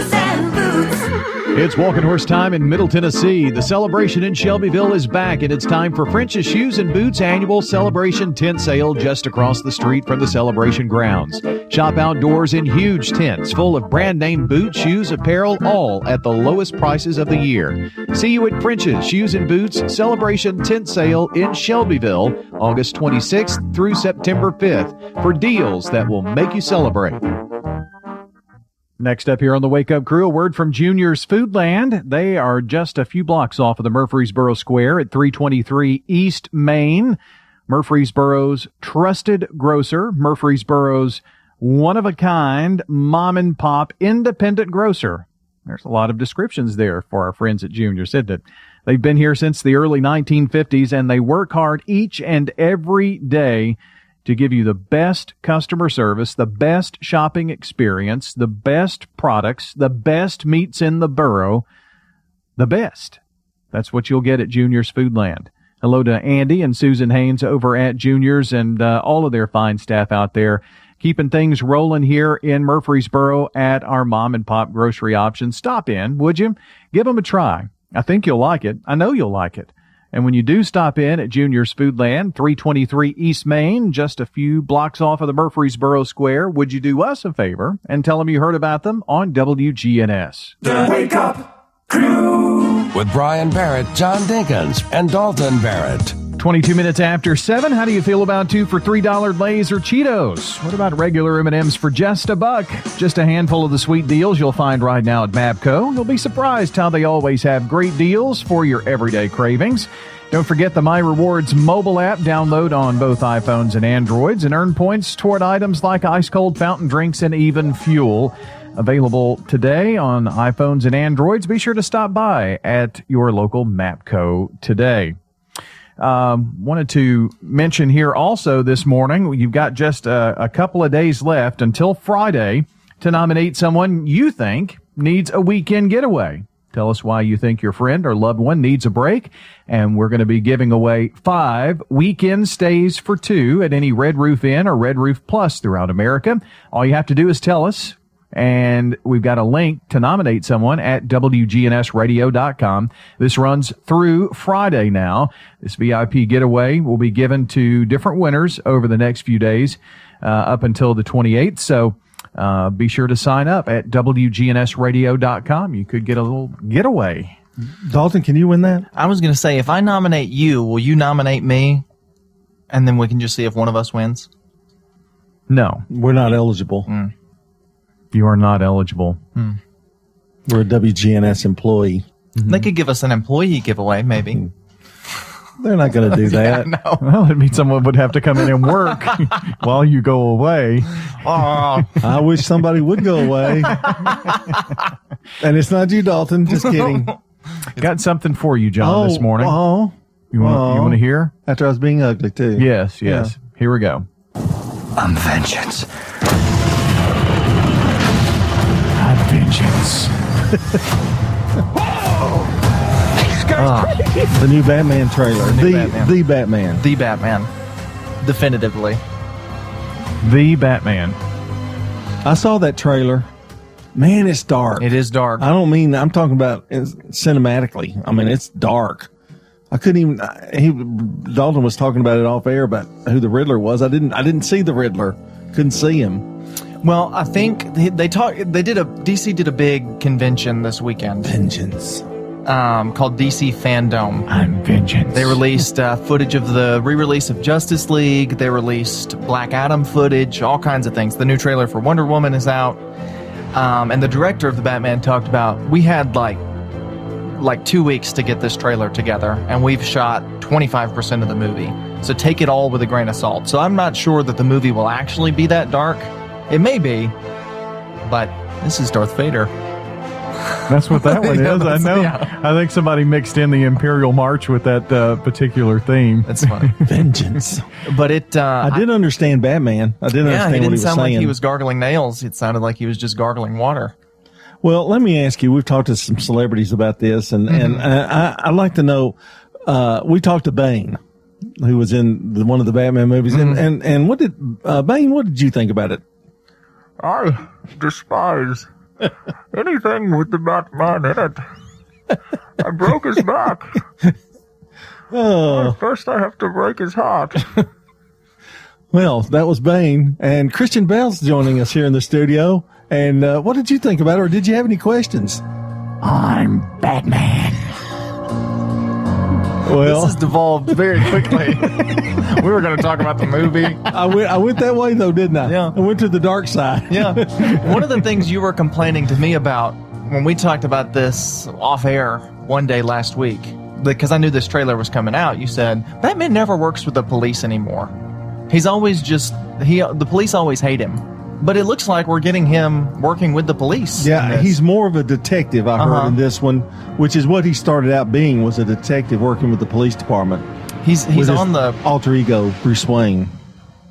It's Walking Horse time in Middle Tennessee. The celebration in Shelbyville is back, and it's time for French's Shoes and Boots annual celebration tent sale just across the street from the celebration grounds. Shop outdoors in huge tents full of brand name boots, shoes, apparel, all at the lowest prices of the year. See you at French's Shoes and Boots celebration tent sale in Shelbyville, August 26th through September 5th for deals that will make you celebrate. Next up here on the Wake Up Crew, a word from Junior's Foodland. They are just a few blocks off of the Murfreesboro Square at 323 East Main. Murfreesboro's trusted grocer, Murfreesboro's one of a kind mom and pop independent grocer. There's a lot of descriptions there for our friends at Junior's, isn't it? They've been here since the early 1950s and they work hard each and every day to give you the best customer service, the best shopping experience, the best products, the best meats in the borough, the best. That's what you'll get at Junior's Foodland. Hello to Andy and Susan Haynes over at Junior's and uh, all of their fine staff out there, keeping things rolling here in Murfreesboro at our mom and pop grocery option. Stop in, would you? Give them a try. I think you'll like it. I know you'll like it. And when you do stop in at Junior's Foodland, 323 East Main, just a few blocks off of the Murfreesboro Square, would you do us a favor and tell them you heard about them on WGNS? The Wake Up Crew. With Brian Barrett, John Dinkins, and Dalton Barrett. 22 minutes after 7, how do you feel about two for $3 Lay's or Cheetos? What about regular M&Ms for just a buck? Just a handful of the sweet deals you'll find right now at Mapco. You'll be surprised how they always have great deals for your everyday cravings. Don't forget the My Rewards mobile app. Download on both iPhones and Androids and earn points toward items like ice cold fountain drinks and even fuel. Available today on iPhones and Androids. Be sure to stop by at your local Mapco today. Um, wanted to mention here also this morning, you've got just a, a couple of days left until Friday to nominate someone you think needs a weekend getaway. Tell us why you think your friend or loved one needs a break. And we're going to be giving away five weekend stays for two at any Red Roof Inn or Red Roof Plus throughout America. All you have to do is tell us. And we've got a link to nominate someone at WGNSradio.com. This runs through Friday now. This VIP getaway will be given to different winners over the next few days, uh, up until the 28th. So, uh, be sure to sign up at WGNSradio.com. You could get a little getaway. Dalton, can you win that? I was going to say, if I nominate you, will you nominate me? And then we can just see if one of us wins. No, We're not eligible. You are not eligible. Hmm. We're a WGNS employee. Mm-hmm. They could give us an employee giveaway, maybe. Hmm. They're not going to do that. no. Well, it means someone would have to come in and work while you go away. Oh, I wish somebody would go away. and it's not you, Dalton. Just kidding. Got something for you, John, oh, this morning. Oh, you want you oh. want to hear? After I was being ugly, too. Yes, yes. Here we go. I'm vengeance. Ah, the new Batman trailer. new The Batman. the Batman. the Batman. Definitively. The Batman. I saw that trailer. Man, it's dark. It is dark. I don't mean I'm talking about cinematically. I mean it's dark. I couldn't even. He Dalton was talking about it off air about who the Riddler was. I didn't. I didn't see the Riddler. Couldn't see him. Well, I think they, they talk. They did a DC did a big convention this weekend. Vengeance. Um, called DC Fandom. I'm vengeance. They released uh, footage of the re-release of Justice League. They released Black Adam footage, all kinds of things. The new trailer for Wonder Woman is out, um, and the director of the Batman talked about we had like like two weeks to get this trailer together, and we've shot 25% of the movie. So take it all with a grain of salt. So I'm not sure that the movie will actually be that dark. It may be, but this is Darth Vader. That's what that one Yeah, is. I know. yeah. I think somebody mixed in the Imperial March with that uh, particular theme. That's funny. Vengeance. But it. Uh, I didn't understand Batman. I did yeah, understand he what didn't he was sound saying. like he was gargling nails. It sounded like he was just gargling water. Well, let me ask you. We've talked to some celebrities about this, and and Mhm. uh, I, I'd like to know uh, we talked to Bane, who was in the, one of the Batman movies, and, and and what did uh, Bane? What did you think about it? I despise anything with the Batman in it. I broke his back. Oh. First, I have to break his heart. Well, that was Bane, and Christian Bale's joining us here in the studio. And uh, what did you think about it, or did you have any questions? I'm Batman. Well, this has devolved very quickly. we were going to talk about the movie. I went. I went that way though, didn't I? Yeah. I went to the dark side. Yeah. One of the things you were complaining to me about when we talked about this off air one day last week, because I knew this trailer was coming out, you said Batman never works with the police anymore. He's always just he. The police always hate him. But it looks like we're getting him working with the police. Yeah, he's more of a detective. I heard Uh-huh. in this one, which is what he started out being, was a detective working with the police department. He's he's on the alter ego, Bruce Wayne.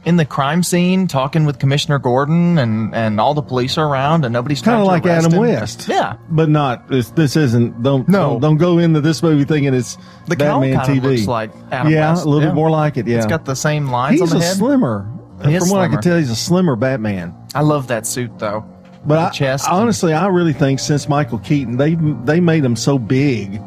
in the crime scene talking with Commissioner Gordon and and all the police are around and nobody's Kind of like Adam him. West. Yeah. but not. This, this isn't. Don't No. Don't, don't go into this movie thinking it's The Batman TV. looks like Adam yeah, West. a little Yeah. bit more like it. Yeah, It's got the same lines He's on the a head. slimmer. From what I can tell, he's a slimmer Batman. I love that suit though. But I, chest. honestly, I really think since Michael Keaton, they they made him so big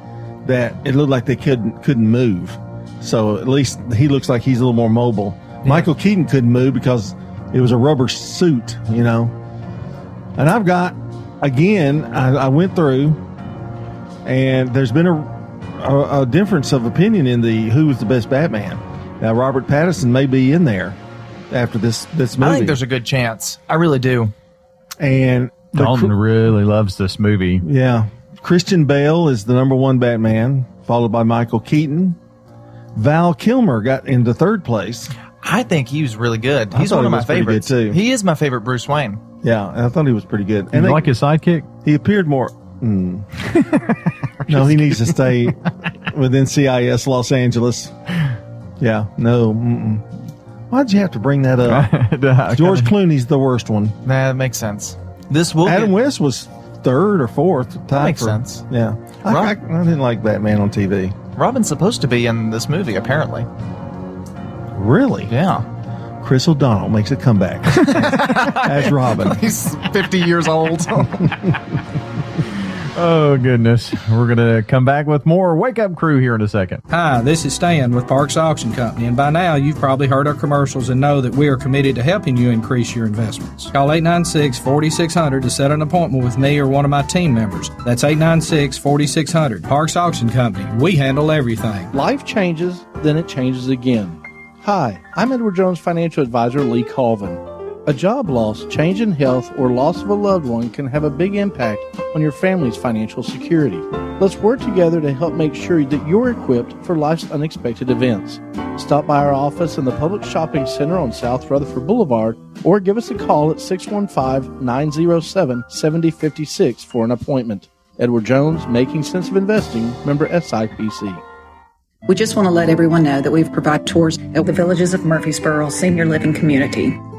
that it looked like they couldn't couldn't move. So at least he looks like he's a little more mobile. Michael Keaton couldn't move because it was a rubber suit, you know. And I've got again, I, I went through, and there's been a, a a difference of opinion in the who was the best Batman. Now Robert Pattinson may be in there after this this movie. I think there's a good chance. I really do. and the Dalton really loves this movie. Yeah. Christian Bale is the number one Batman, followed by Michael Keaton. Val Kilmer got into third place. I think he was really good. He's one he of my was pretty good, favorites. too. He is my favorite Bruce Wayne. Yeah, I thought he was pretty good. you they- like his sidekick? He appeared more. mm. no, he needs to stay within NCIS Los Angeles. Yeah, no. Mm-mm. Why'd you have to bring that up? George Clooney's the worst one. Nah, that makes sense. This will Adam get- West was third or fourth. Tied makes for- sense. Yeah, I, I, I didn't like Batman on TV. Robin's supposed to be in this movie, apparently. Really? Yeah. Chris O'Donnell makes a comeback as Robin. He's 50 years old. Oh, goodness. We're going to come back with more Wake Up Crew here in a second. Hi, this is Stan with Parks Auction Company, and by now you've probably heard our commercials and know that we are committed to helping you increase your investments. Call 896 4600 to set an appointment with me or one of my team members. That's 896 4600. Parks Auction Company. We handle everything. Life changes, then it changes again. Hi, I'm Edward Jones financial advisor Lee Colvin. A job loss, change in health, or loss of a loved one can have a big impact on your family's financial security. Let's work together to help make sure that you're equipped for life's unexpected events. Stop by our office in the Public Shopping Center on South Rutherford Boulevard or give us a call at 615 907 7056 for an appointment. Edward Jones, Making Sense of Investing, member SIPC. We just want to let everyone know that we've provided tours at the Villages of Murfreesboro Senior Living Community.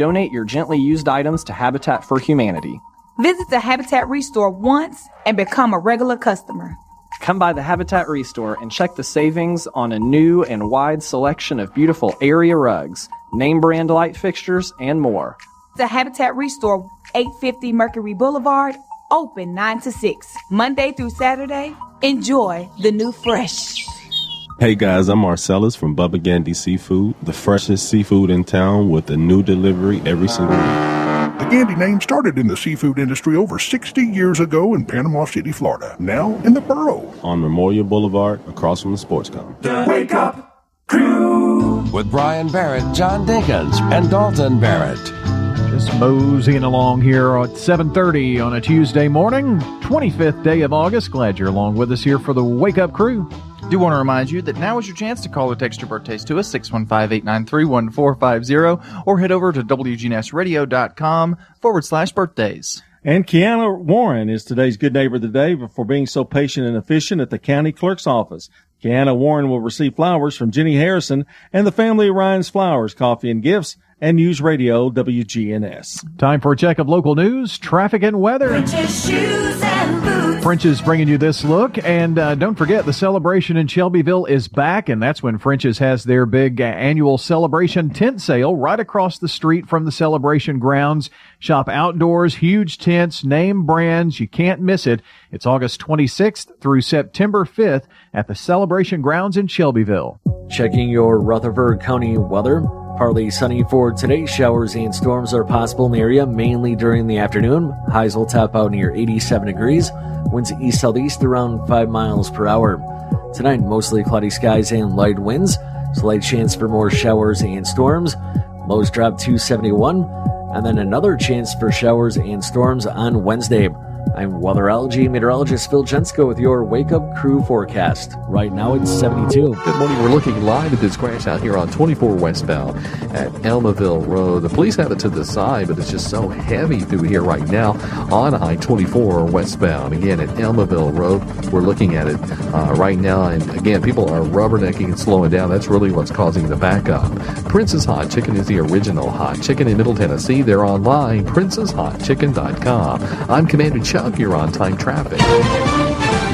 Donate your gently used items to Habitat for Humanity. Visit the Habitat Restore once and become a regular customer. Come by the Habitat Restore and check the savings on a new and wide selection of beautiful area rugs, name brand light fixtures, and more. The Habitat Restore, 850 Mercury Boulevard, open 9 to 6, Monday through Saturday. Enjoy the new fresh. Hey guys, I'm Marcellus from Bubba Gandy Seafood, the freshest seafood in town with a new delivery every single week. The Gandy name started in the seafood industry over 60 years ago in Panama City, Florida. Now in the borough. On Memorial Boulevard, across from the sports complex. Wake up crew with Brian Barrett, John Dinkins, and Dalton Barrett. Just moseying along here at 7.30 on a Tuesday morning, 25th day of August. Glad you're along with us here for the Wake Up Crew. Do want to remind you that now is your chance to call or text your birthdays to us, 615-893-1450, or head over to WGNSradio.com forward slash birthdays. And Kiana Warren is today's good neighbor of the day for being so patient and efficient at the county clerk's office. Kiana Warren will receive flowers from Jenny Harrison and the family of Ryan's Flowers, Coffee and Gifts, and News Radio WGNS. Time for a check of local news, traffic, and weather. French's shoes and boots. French's bringing you this look. And uh, don't forget, the celebration in Shelbyville is back, and that's when French's has their big uh, annual celebration tent sale right across the street from the celebration grounds. Shop outdoors, huge tents, name brands. You can't miss it. It's August 26th through September 5th at the celebration grounds in Shelbyville. Checking your Rutherford County weather. Partly sunny for today. Showers and storms are possible in the area, mainly during the afternoon. Highs will top out near 87 degrees. Winds east southeast around 5 miles per hour. Tonight, mostly cloudy skies and light winds. Slight chance for more showers and storms. Lows drop to 71. And then another chance for showers and storms on Wednesday. I'm weather weatherology meteorologist Phil Jensko with your Wake Up Crew forecast. Right now it's 72. Good morning. We're looking live at this crash out here on 24 westbound at Almaville Road. The police have it to the side, but it's just so heavy through here right now on I-24 westbound. Again, at Almaville Road, we're looking at it uh, right now. And again, people are rubbernecking and slowing down. That's really what's causing the backup. Prince's Hot Chicken is the original hot chicken in Middle Tennessee. They're online, princesshotchicken.com. I'm Commander Chuck. You're on time traffic.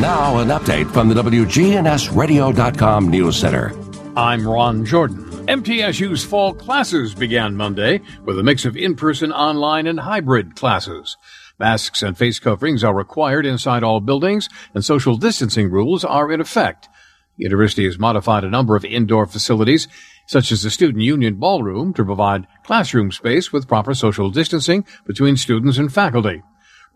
Now, an update from the WGNSradio.com News Center. I'm Ron Jordan. MTSU's fall classes began Monday with a mix of in person, online, and hybrid classes. Masks and face coverings are required inside all buildings, and social distancing rules are in effect. The university has modified a number of indoor facilities, such as the Student Union Ballroom, to provide classroom space with proper social distancing between students and faculty.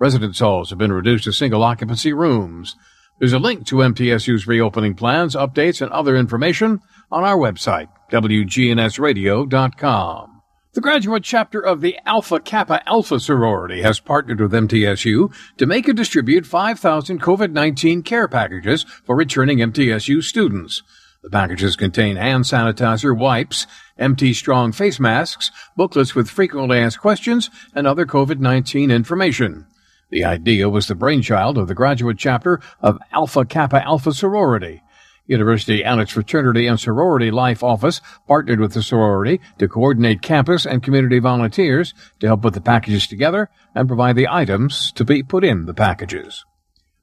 Residence halls have been reduced to single occupancy rooms. There's a link to MTSU's reopening plans, updates, and other information on our website, WGNSradio.com. The graduate chapter of the Alpha Kappa Alpha sorority has partnered with MTSU to make and distribute 5,000 COVID-19 care packages for returning MTSU students. The packages contain hand sanitizer, wipes, MT Strong face masks, booklets with frequently asked questions, and other COVID-19 information. The idea was the brainchild of the graduate chapter of Alpha Kappa Alpha sorority. University and its Fraternity and Sorority Life Office partnered with the sorority to coordinate campus and community volunteers to help put the packages together and provide the items to be put in the packages.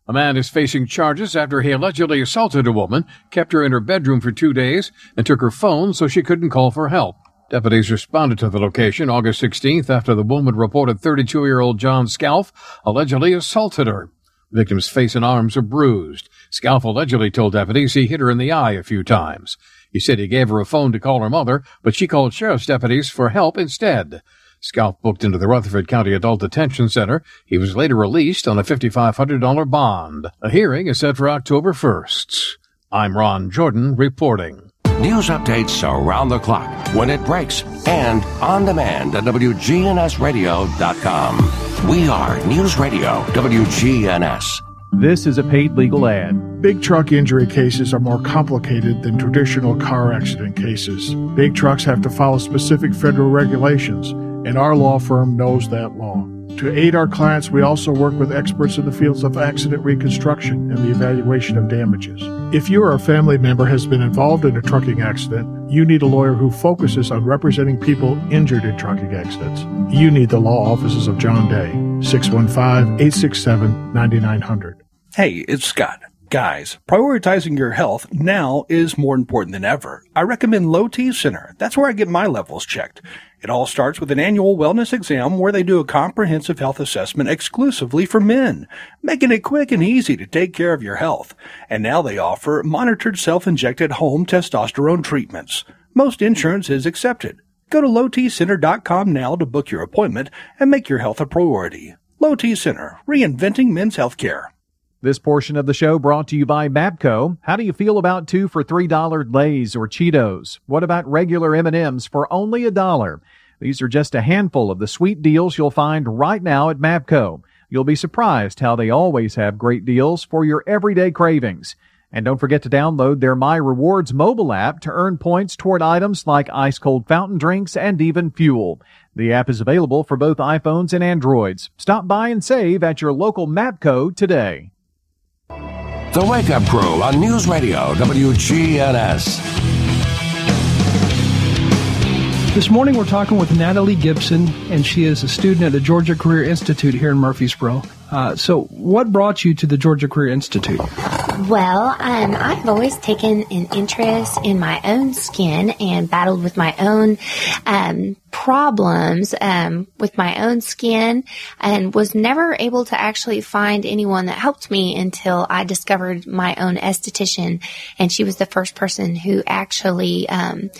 A man is facing charges after he allegedly assaulted a woman, kept her in her bedroom for two days, and took her phone so she couldn't call for help. Deputies responded to the location August 16th after the woman reported 32 year old John Scalf allegedly assaulted her. The victim's face and arms are bruised. Scalf allegedly told deputies he hit her in the eye a few times. He said he gave her a phone to call her mother, but she called sheriff's deputies for help instead. Scalf booked into the Rutherford County Adult Detention Center. He was later released on a $5,500 bond. A hearing is set for October 1st. I'm Ron Jordan reporting. News updates around the clock, when it breaks, and on demand at WGNSradio.com. We are News Radio WGNS. This is a paid legal ad. Big truck injury cases are more complicated than traditional car accident cases. Big trucks have to follow specific federal regulations, and our law firm knows that law. To aid our clients, we also work with experts in the fields of accident reconstruction and the evaluation of damages. If you or a family member has been involved in a trucking accident, you need a lawyer who focuses on representing people injured in trucking accidents. You need the law offices of John Day, 615 867 9900. Hey, it's Scott. Guys, prioritizing your health now is more important than ever. I recommend Low T Center. That's where I get my levels checked. It all starts with an annual wellness exam where they do a comprehensive health assessment exclusively for men, making it quick and easy to take care of your health. And now they offer monitored self-injected home testosterone treatments. Most insurance is accepted. Go to lowtcenter.com now to book your appointment and make your health a priority. Low T Center, reinventing men's healthcare. This portion of the show brought to you by Mapco. How do you feel about two for three dollar Lay's or Cheetos? What about regular M&Ms for only a dollar? These are just a handful of the sweet deals you'll find right now at Mapco. You'll be surprised how they always have great deals for your everyday cravings. And don't forget to download their My Rewards mobile app to earn points toward items like ice cold fountain drinks and even fuel. The app is available for both iPhones and Androids. Stop by and save at your local MAPCO today. The Wake Up Crew on News Radio WGNS. This morning we're talking with Natalie Gibson, and she is a student at the Georgia Career Institute here in Murfreesboro. Uh, so, what brought you to the Georgia Career Institute? Well, um, I've always taken an interest in my own skin and battled with my own um, problems um, with my own skin and was never able to actually find anyone that helped me until I discovered my own esthetician. And she was the first person who actually um,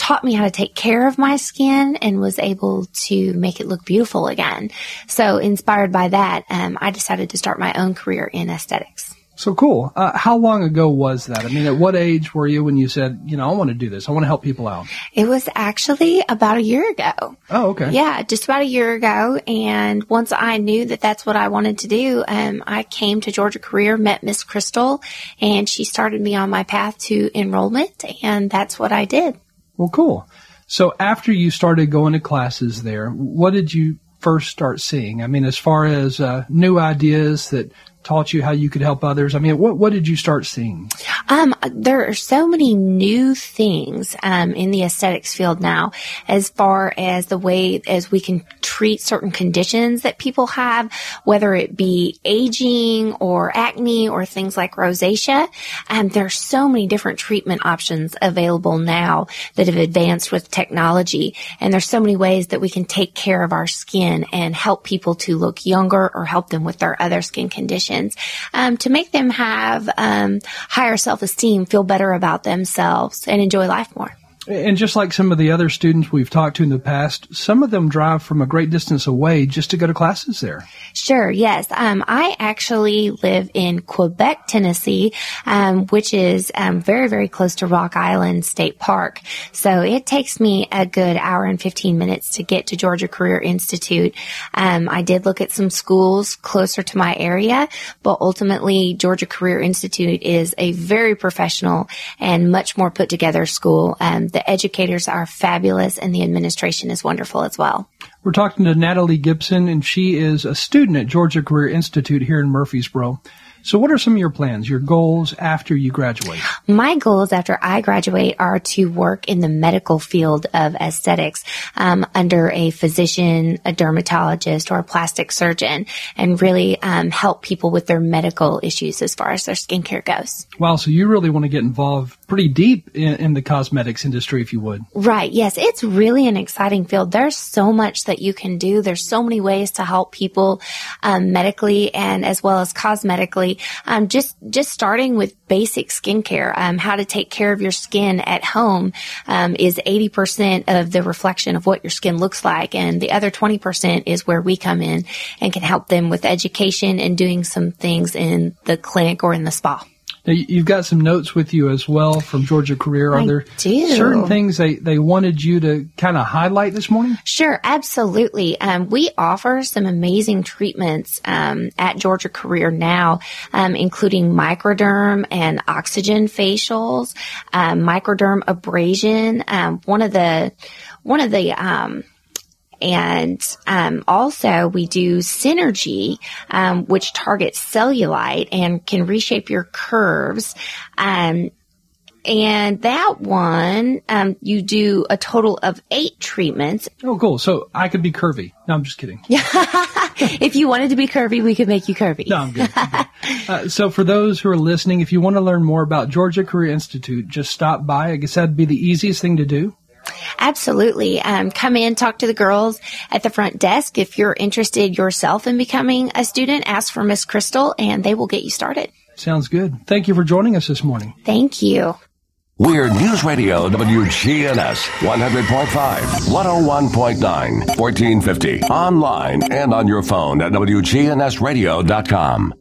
taught me how to take care of my skin and was able to make it look beautiful again. So inspired by that, um, I decided to start my own career in aesthetics. So cool. Uh, how long ago was that? I mean, at what age were you when you said, you know, I want to do this? I want to help people out. It was actually about a year ago. Oh, okay. Yeah, just about a year ago. And once I knew that that's what I wanted to do, um, I came to Georgia Career, met Miss Crystal, and she started me on my path to enrollment, and that's what I did. Well, cool. So after you started going to classes there, what did you first start seeing? I mean, as far as uh, new ideas that taught you how you could help others? I mean, what what did you start seeing? Um, there are so many new things um, in the aesthetics field now, as far as the way as we can treat certain conditions that people have, whether it be aging or acne or things like rosacea. Um, there are so many different treatment options available now that have advanced with technology, and there's so many ways that we can take care of our skin and help people to look younger or help them with their other skin conditions um, to make them have um, higher self esteem, feel better about themselves, and enjoy life more. And just like some of the other students we've talked to in the past, some of them drive from a great distance away just to go to classes there. Sure, yes. Um, I actually live in Quebeck, Tennessee, um, which is um, very, very close to Rock Island State Park. So it takes me a good hour and 15 minutes to get to Georgia Career Institute. Um, I did look at some schools closer to my area, but ultimately Georgia Career Institute is a very professional and much more put together school. Um, the educators are fabulous and the administration is wonderful as well. We're talking to Natalie Gibson, and she is a student at Georgia Career Institute here in Murfreesboro. So, what are some of your plans, your goals after you graduate? My goals after I graduate are to work in the medical field of aesthetics um, under a physician, a dermatologist, or a plastic surgeon, and really um, help people with their medical issues as far as their skincare goes. Wow, so you really want to get involved pretty deep in, in the cosmetics industry, if you would. Right. Yes, it's really an exciting field. There's so much that you can do. There's so many ways to help people um, medically and as well as cosmetically. Um, just just starting with basic skincare, um, how to take care of your skin at home um, is 80% of the reflection of what your skin looks like, and the other 20% is where we come in and can help them with education and doing some things in the clinic or in the spa. Now, you've got some notes with you as well from Georgia Career. Are I there do. certain things they, they wanted you to kind of highlight this morning? Sure, absolutely. Um, we offer some amazing treatments um, at Georgia Career now, um, including microderm and oxygen facials, um, microderm abrasion. Um, one of the one of the um, and um, also we do synergy, um, which targets cellulite and can reshape your curves. Um, and that one, um, you do a total of eight treatments. Oh, cool. So I could be curvy. No, I'm just kidding. if you wanted to be curvy, we could make you curvy. No, I'm good. I'm good. Uh, so for those who are listening, if you want to learn more about Georgia Career Institute, just stop by. I guess that'd be the easiest thing to do. Absolutely. Um, come in, talk to the girls at the front desk. If you're interested yourself in becoming a student, ask for Miss Crystal and they will get you started. Sounds good. Thank you for joining us this morning. Thank you. We're News Radio WGNS 100.5, 101.9, 1450. Online and on your phone at WGNSradio.com.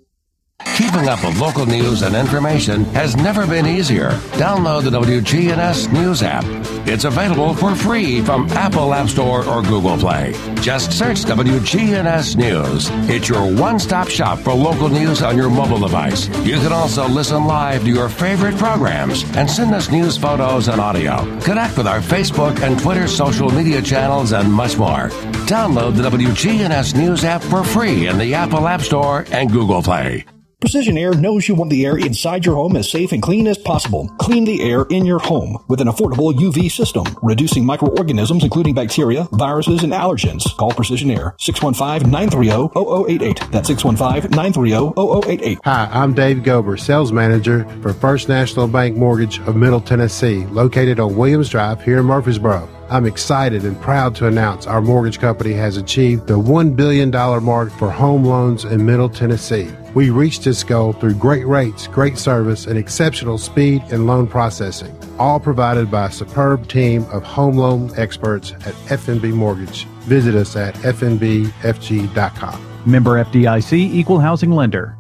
Keeping up with local news and information has never been easier. Download the WGNS News app. It's available for free from Apple App Store or Google Play. Just search WGNS News. It's your one stop shop for local news on your mobile device. You can also listen live to your favorite programs and send us news photos and audio. Connect with our Facebook and Twitter social media channels and much more. Download the WGNS News app for free in the Apple App Store and Google Play. Precision Air knows you want the air inside your home as safe and clean as possible. Clean the air in your home with an affordable UV system, reducing microorganisms including bacteria, viruses, and allergens. Call Precision Air 615-930-0088. That's 615-930-0088. Hi, I'm Dave Gober, sales manager for First National Bank Mortgage of Middle Tennessee, located on Williams Drive here in Murfreesboro. I'm excited and proud to announce our mortgage company has achieved the $1 billion mark for home loans in Middle Tennessee. We reached this goal through great rates, great service, and exceptional speed in loan processing, all provided by a superb team of home loan experts at FNB Mortgage. Visit us at fnbfg.com. Member FDIC, Equal Housing Lender.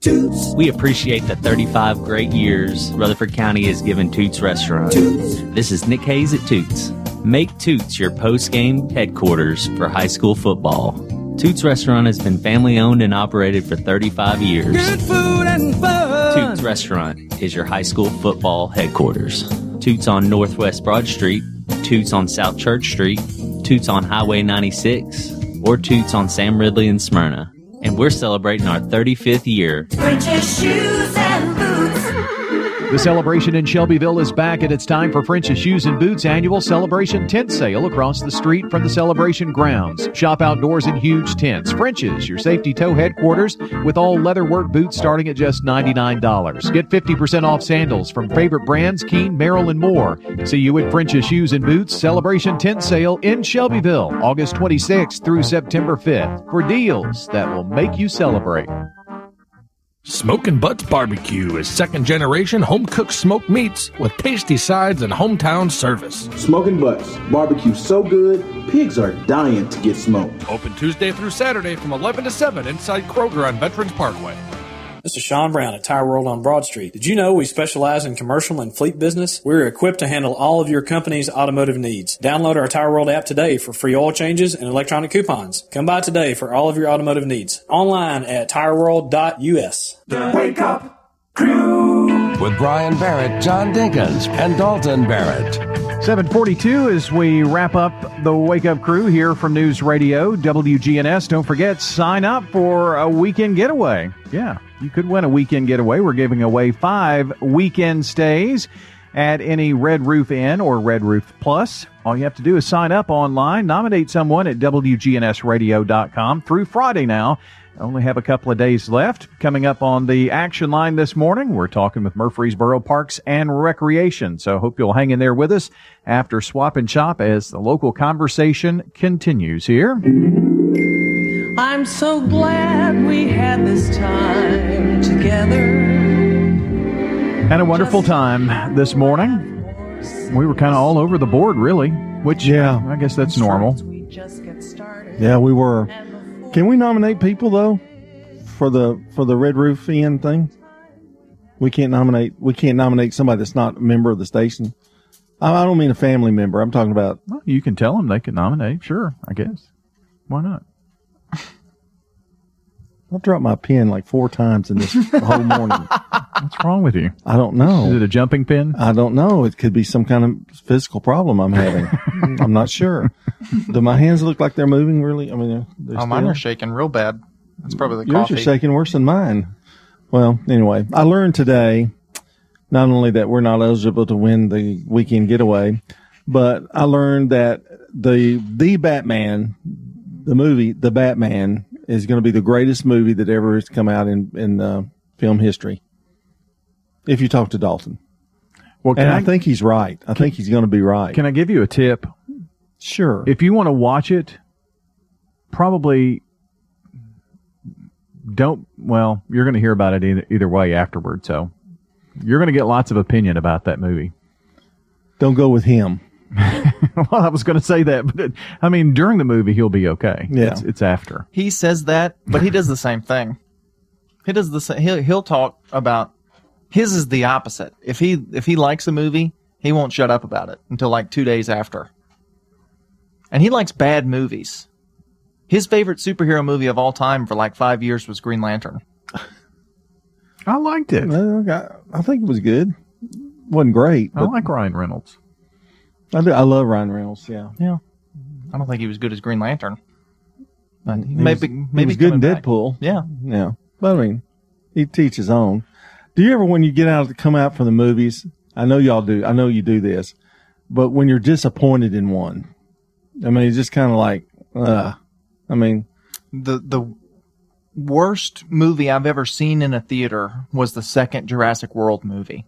Toots. We appreciate the 35 great years Rutherford County has given Toots Restaurant. Toots. This is Nick Hayes at Toots. Make Toots your post-game headquarters for high school football. Toots Restaurant has been family owned and operated for 35 years. Good food and fun. Toots Restaurant is your high school football headquarters. Toots on Northwest Broad Street, Toots on South Church Street, Toots on Highway 96, or Toots on Sam Ridley and Smyrna. And we're celebrating our 35th year. The celebration in Shelbyville is back, and it's time for French's Shoes and Boots annual celebration tent sale across the street from the celebration grounds. Shop outdoors in huge tents. French's, your safety toe headquarters, with all leatherwork boots starting at just $99. Get 50% off sandals from favorite brands Keen, Merrell, and more. See you at French's Shoes and Boots celebration tent sale in Shelbyville, August 26th through September 5th, for deals that will make you celebrate. Smokin' Butts Barbecue is second generation home cooked smoked meats with tasty sides and hometown service. Smoking Butts. Barbecue so good, pigs are dying to get smoked. Open Tuesday through Saturday from 11 to 7 inside Kroger on Veterans Parkway. This is Sean Brown at Tire World on Broad Street. Did you know we specialize in commercial and fleet business? We're equipped to handle all of your company's automotive needs. Download our Tire World app today for free oil changes and electronic coupons. Come by today for all of your automotive needs. Online at tireworld.us. The Wake up crew. With Brian Barrett, John Dinkins, and Dalton Barrett. 742 as we wrap up the Wake Up Crew here from News Radio WGNS. Don't forget, sign up for a weekend getaway. Yeah, you could win a weekend getaway. We're giving away five weekend stays at any Red Roof Inn or Red Roof Plus. All you have to do is sign up online, nominate someone at WGNSradio.com through Friday now. Only have a couple of days left. Coming up on the action line this morning, we're talking with Murfreesboro Parks and Recreation. So hope you'll hang in there with us after Swap and Chop as the local conversation continues here. I'm so glad we had this time together. Had a wonderful time this morning. We were kind of all over the board, really, which uh, yeah, I guess that's normal. Yeah, we were. Can we nominate people though for the for the Red Roof Inn thing? We can't nominate. We can't nominate somebody that's not a member of the station. I, I don't mean a family member. I'm talking about. Well, you can tell them they can nominate. Sure, I guess. Why not? I've dropped my pen like four times in this whole morning. What's wrong with you? I don't know. Is it a jumping pin? I don't know. It could be some kind of physical problem I'm having. I'm not sure. Do my hands look like they're moving really? I mean, they're, they're Oh, mine still- are shaking real bad. That's probably the Yours coffee. are shaking worse than mine. Well, anyway, I learned today not only that we're not eligible to win the weekend getaway, but I learned that the the Batman, the movie The Batman, is going to be the greatest movie that ever has come out in in uh, film history. If you talk to Dalton, Well, and I, I- think he's right. I think he's going to be right. Can I give you a tip? Sure. If you want to watch it, probably don't. Well, you're going to hear about it either, either way afterward. So you're going to get lots of opinion about that movie. Don't go with him. well, I was going to say that, but it, I mean, during the movie, he'll be okay. Yeah. It's, it's after. He says that, but he does the same thing. He does the sa- he'll he'll talk about his is the opposite. If he if he likes a movie, he won't shut up about it until like two days after. And he likes bad movies. His favorite superhero movie of all time for like five years was Green Lantern. I liked it. I, I think it was good. wasn't great. I like Ryan Reynolds. I, do, I love Ryan Reynolds. Yeah. Yeah. I don't think he was good as Green Lantern. But he He maybe was, he maybe was good in back. Deadpool. Yeah. Yeah. But I mean, he teach his own. Do you ever, when you get out, to come out from the movies, I know y'all do, I know you do this, but when you're disappointed in one, I mean, it's just kind of like, uh, I mean, the the worst movie I've ever seen in a theater was the second Jurassic World movie.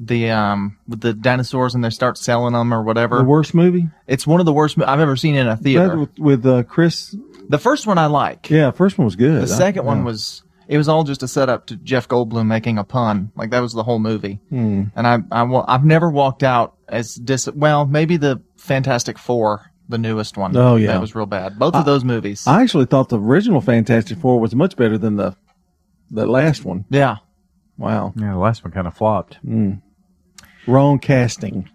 The um with the dinosaurs and they start selling them or whatever. the worst movie? It's one of the worst mo- I've ever seen in a theater. That with, with uh, Chris. The first one I like. Yeah, first one was good. The second I- one was it was all just a setup to Jeff Goldblum making a pun. Like that was the whole movie. Hmm. And I I wa- I've never walked out as dis well, maybe the Fantastic 4, the newest one. Oh, yeah. That was real bad. Both of I- those movies. I actually thought the original Fantastic Four was much better than the the last one. Yeah. Wow. Yeah, the last one kind of flopped. Mm. Wrong casting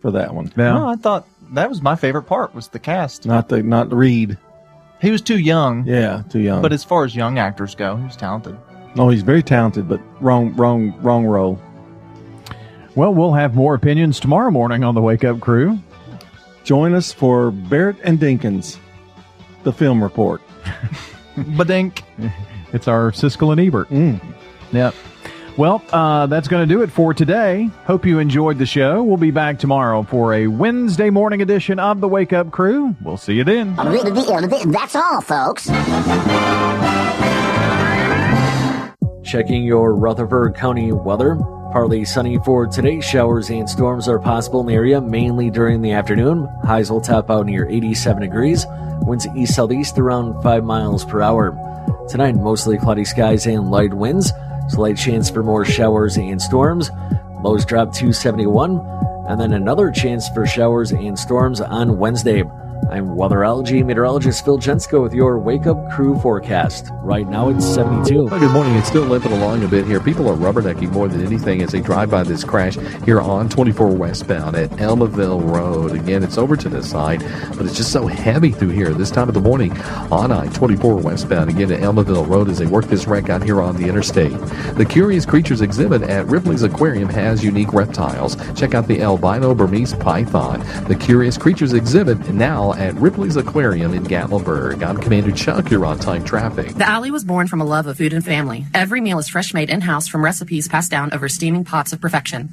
for that one. No, I thought that was my favorite part was the cast. Not the not the Reed. He was too young. Yeah, too young. But as far as young actors go, he was talented. no, he's very talented, but wrong, wrong, wrong role. Well, we'll have more opinions tomorrow morning on the Wake Up Crew. Join us for Barrett and Dinkins, the film report. Badink. It's our Siskel and Ebert. Yep. Well, uh, that's going to do it for today. Hope you enjoyed the show. We'll be back tomorrow for a Wednesday morning edition of the Wake Up Crew. We'll see you then. That's all, folks. Checking your Rutherford County weather. Partly sunny for today. Showers and storms are possible in the area, mainly during the afternoon. Highs will top out near 87 degrees. Winds east southeast around 5 miles per hour. Tonight, mostly cloudy skies and light winds. Slight chance for more showers and storms. Lows drop to 71. And then another chance for showers and storms on Wednesday. I'm weatherology meteorologist Phil Jensko with your Wake Up Crew forecast. Right now it's 72. Well, good morning. It's still limping along a bit here. People are rubbernecking more than anything as they drive by this crash here on 24 westbound at Almaville Road. Again, it's over to the side, but it's just so heavy through here this time of the morning on I-24 westbound. Again at Almaville Road as they work this wreck out here on the interstate. The Curious Creatures exhibit at Ripley's Aquarium has unique reptiles. Check out the albino Burmese python. The Curious Creatures exhibit now at Ripley's Aquarium in Gatlinburg. I'm Commander Chuck. You're on time traffic. The Alley was born from a love of food and family. Every meal is fresh made in house from recipes passed down over steaming pots of perfection.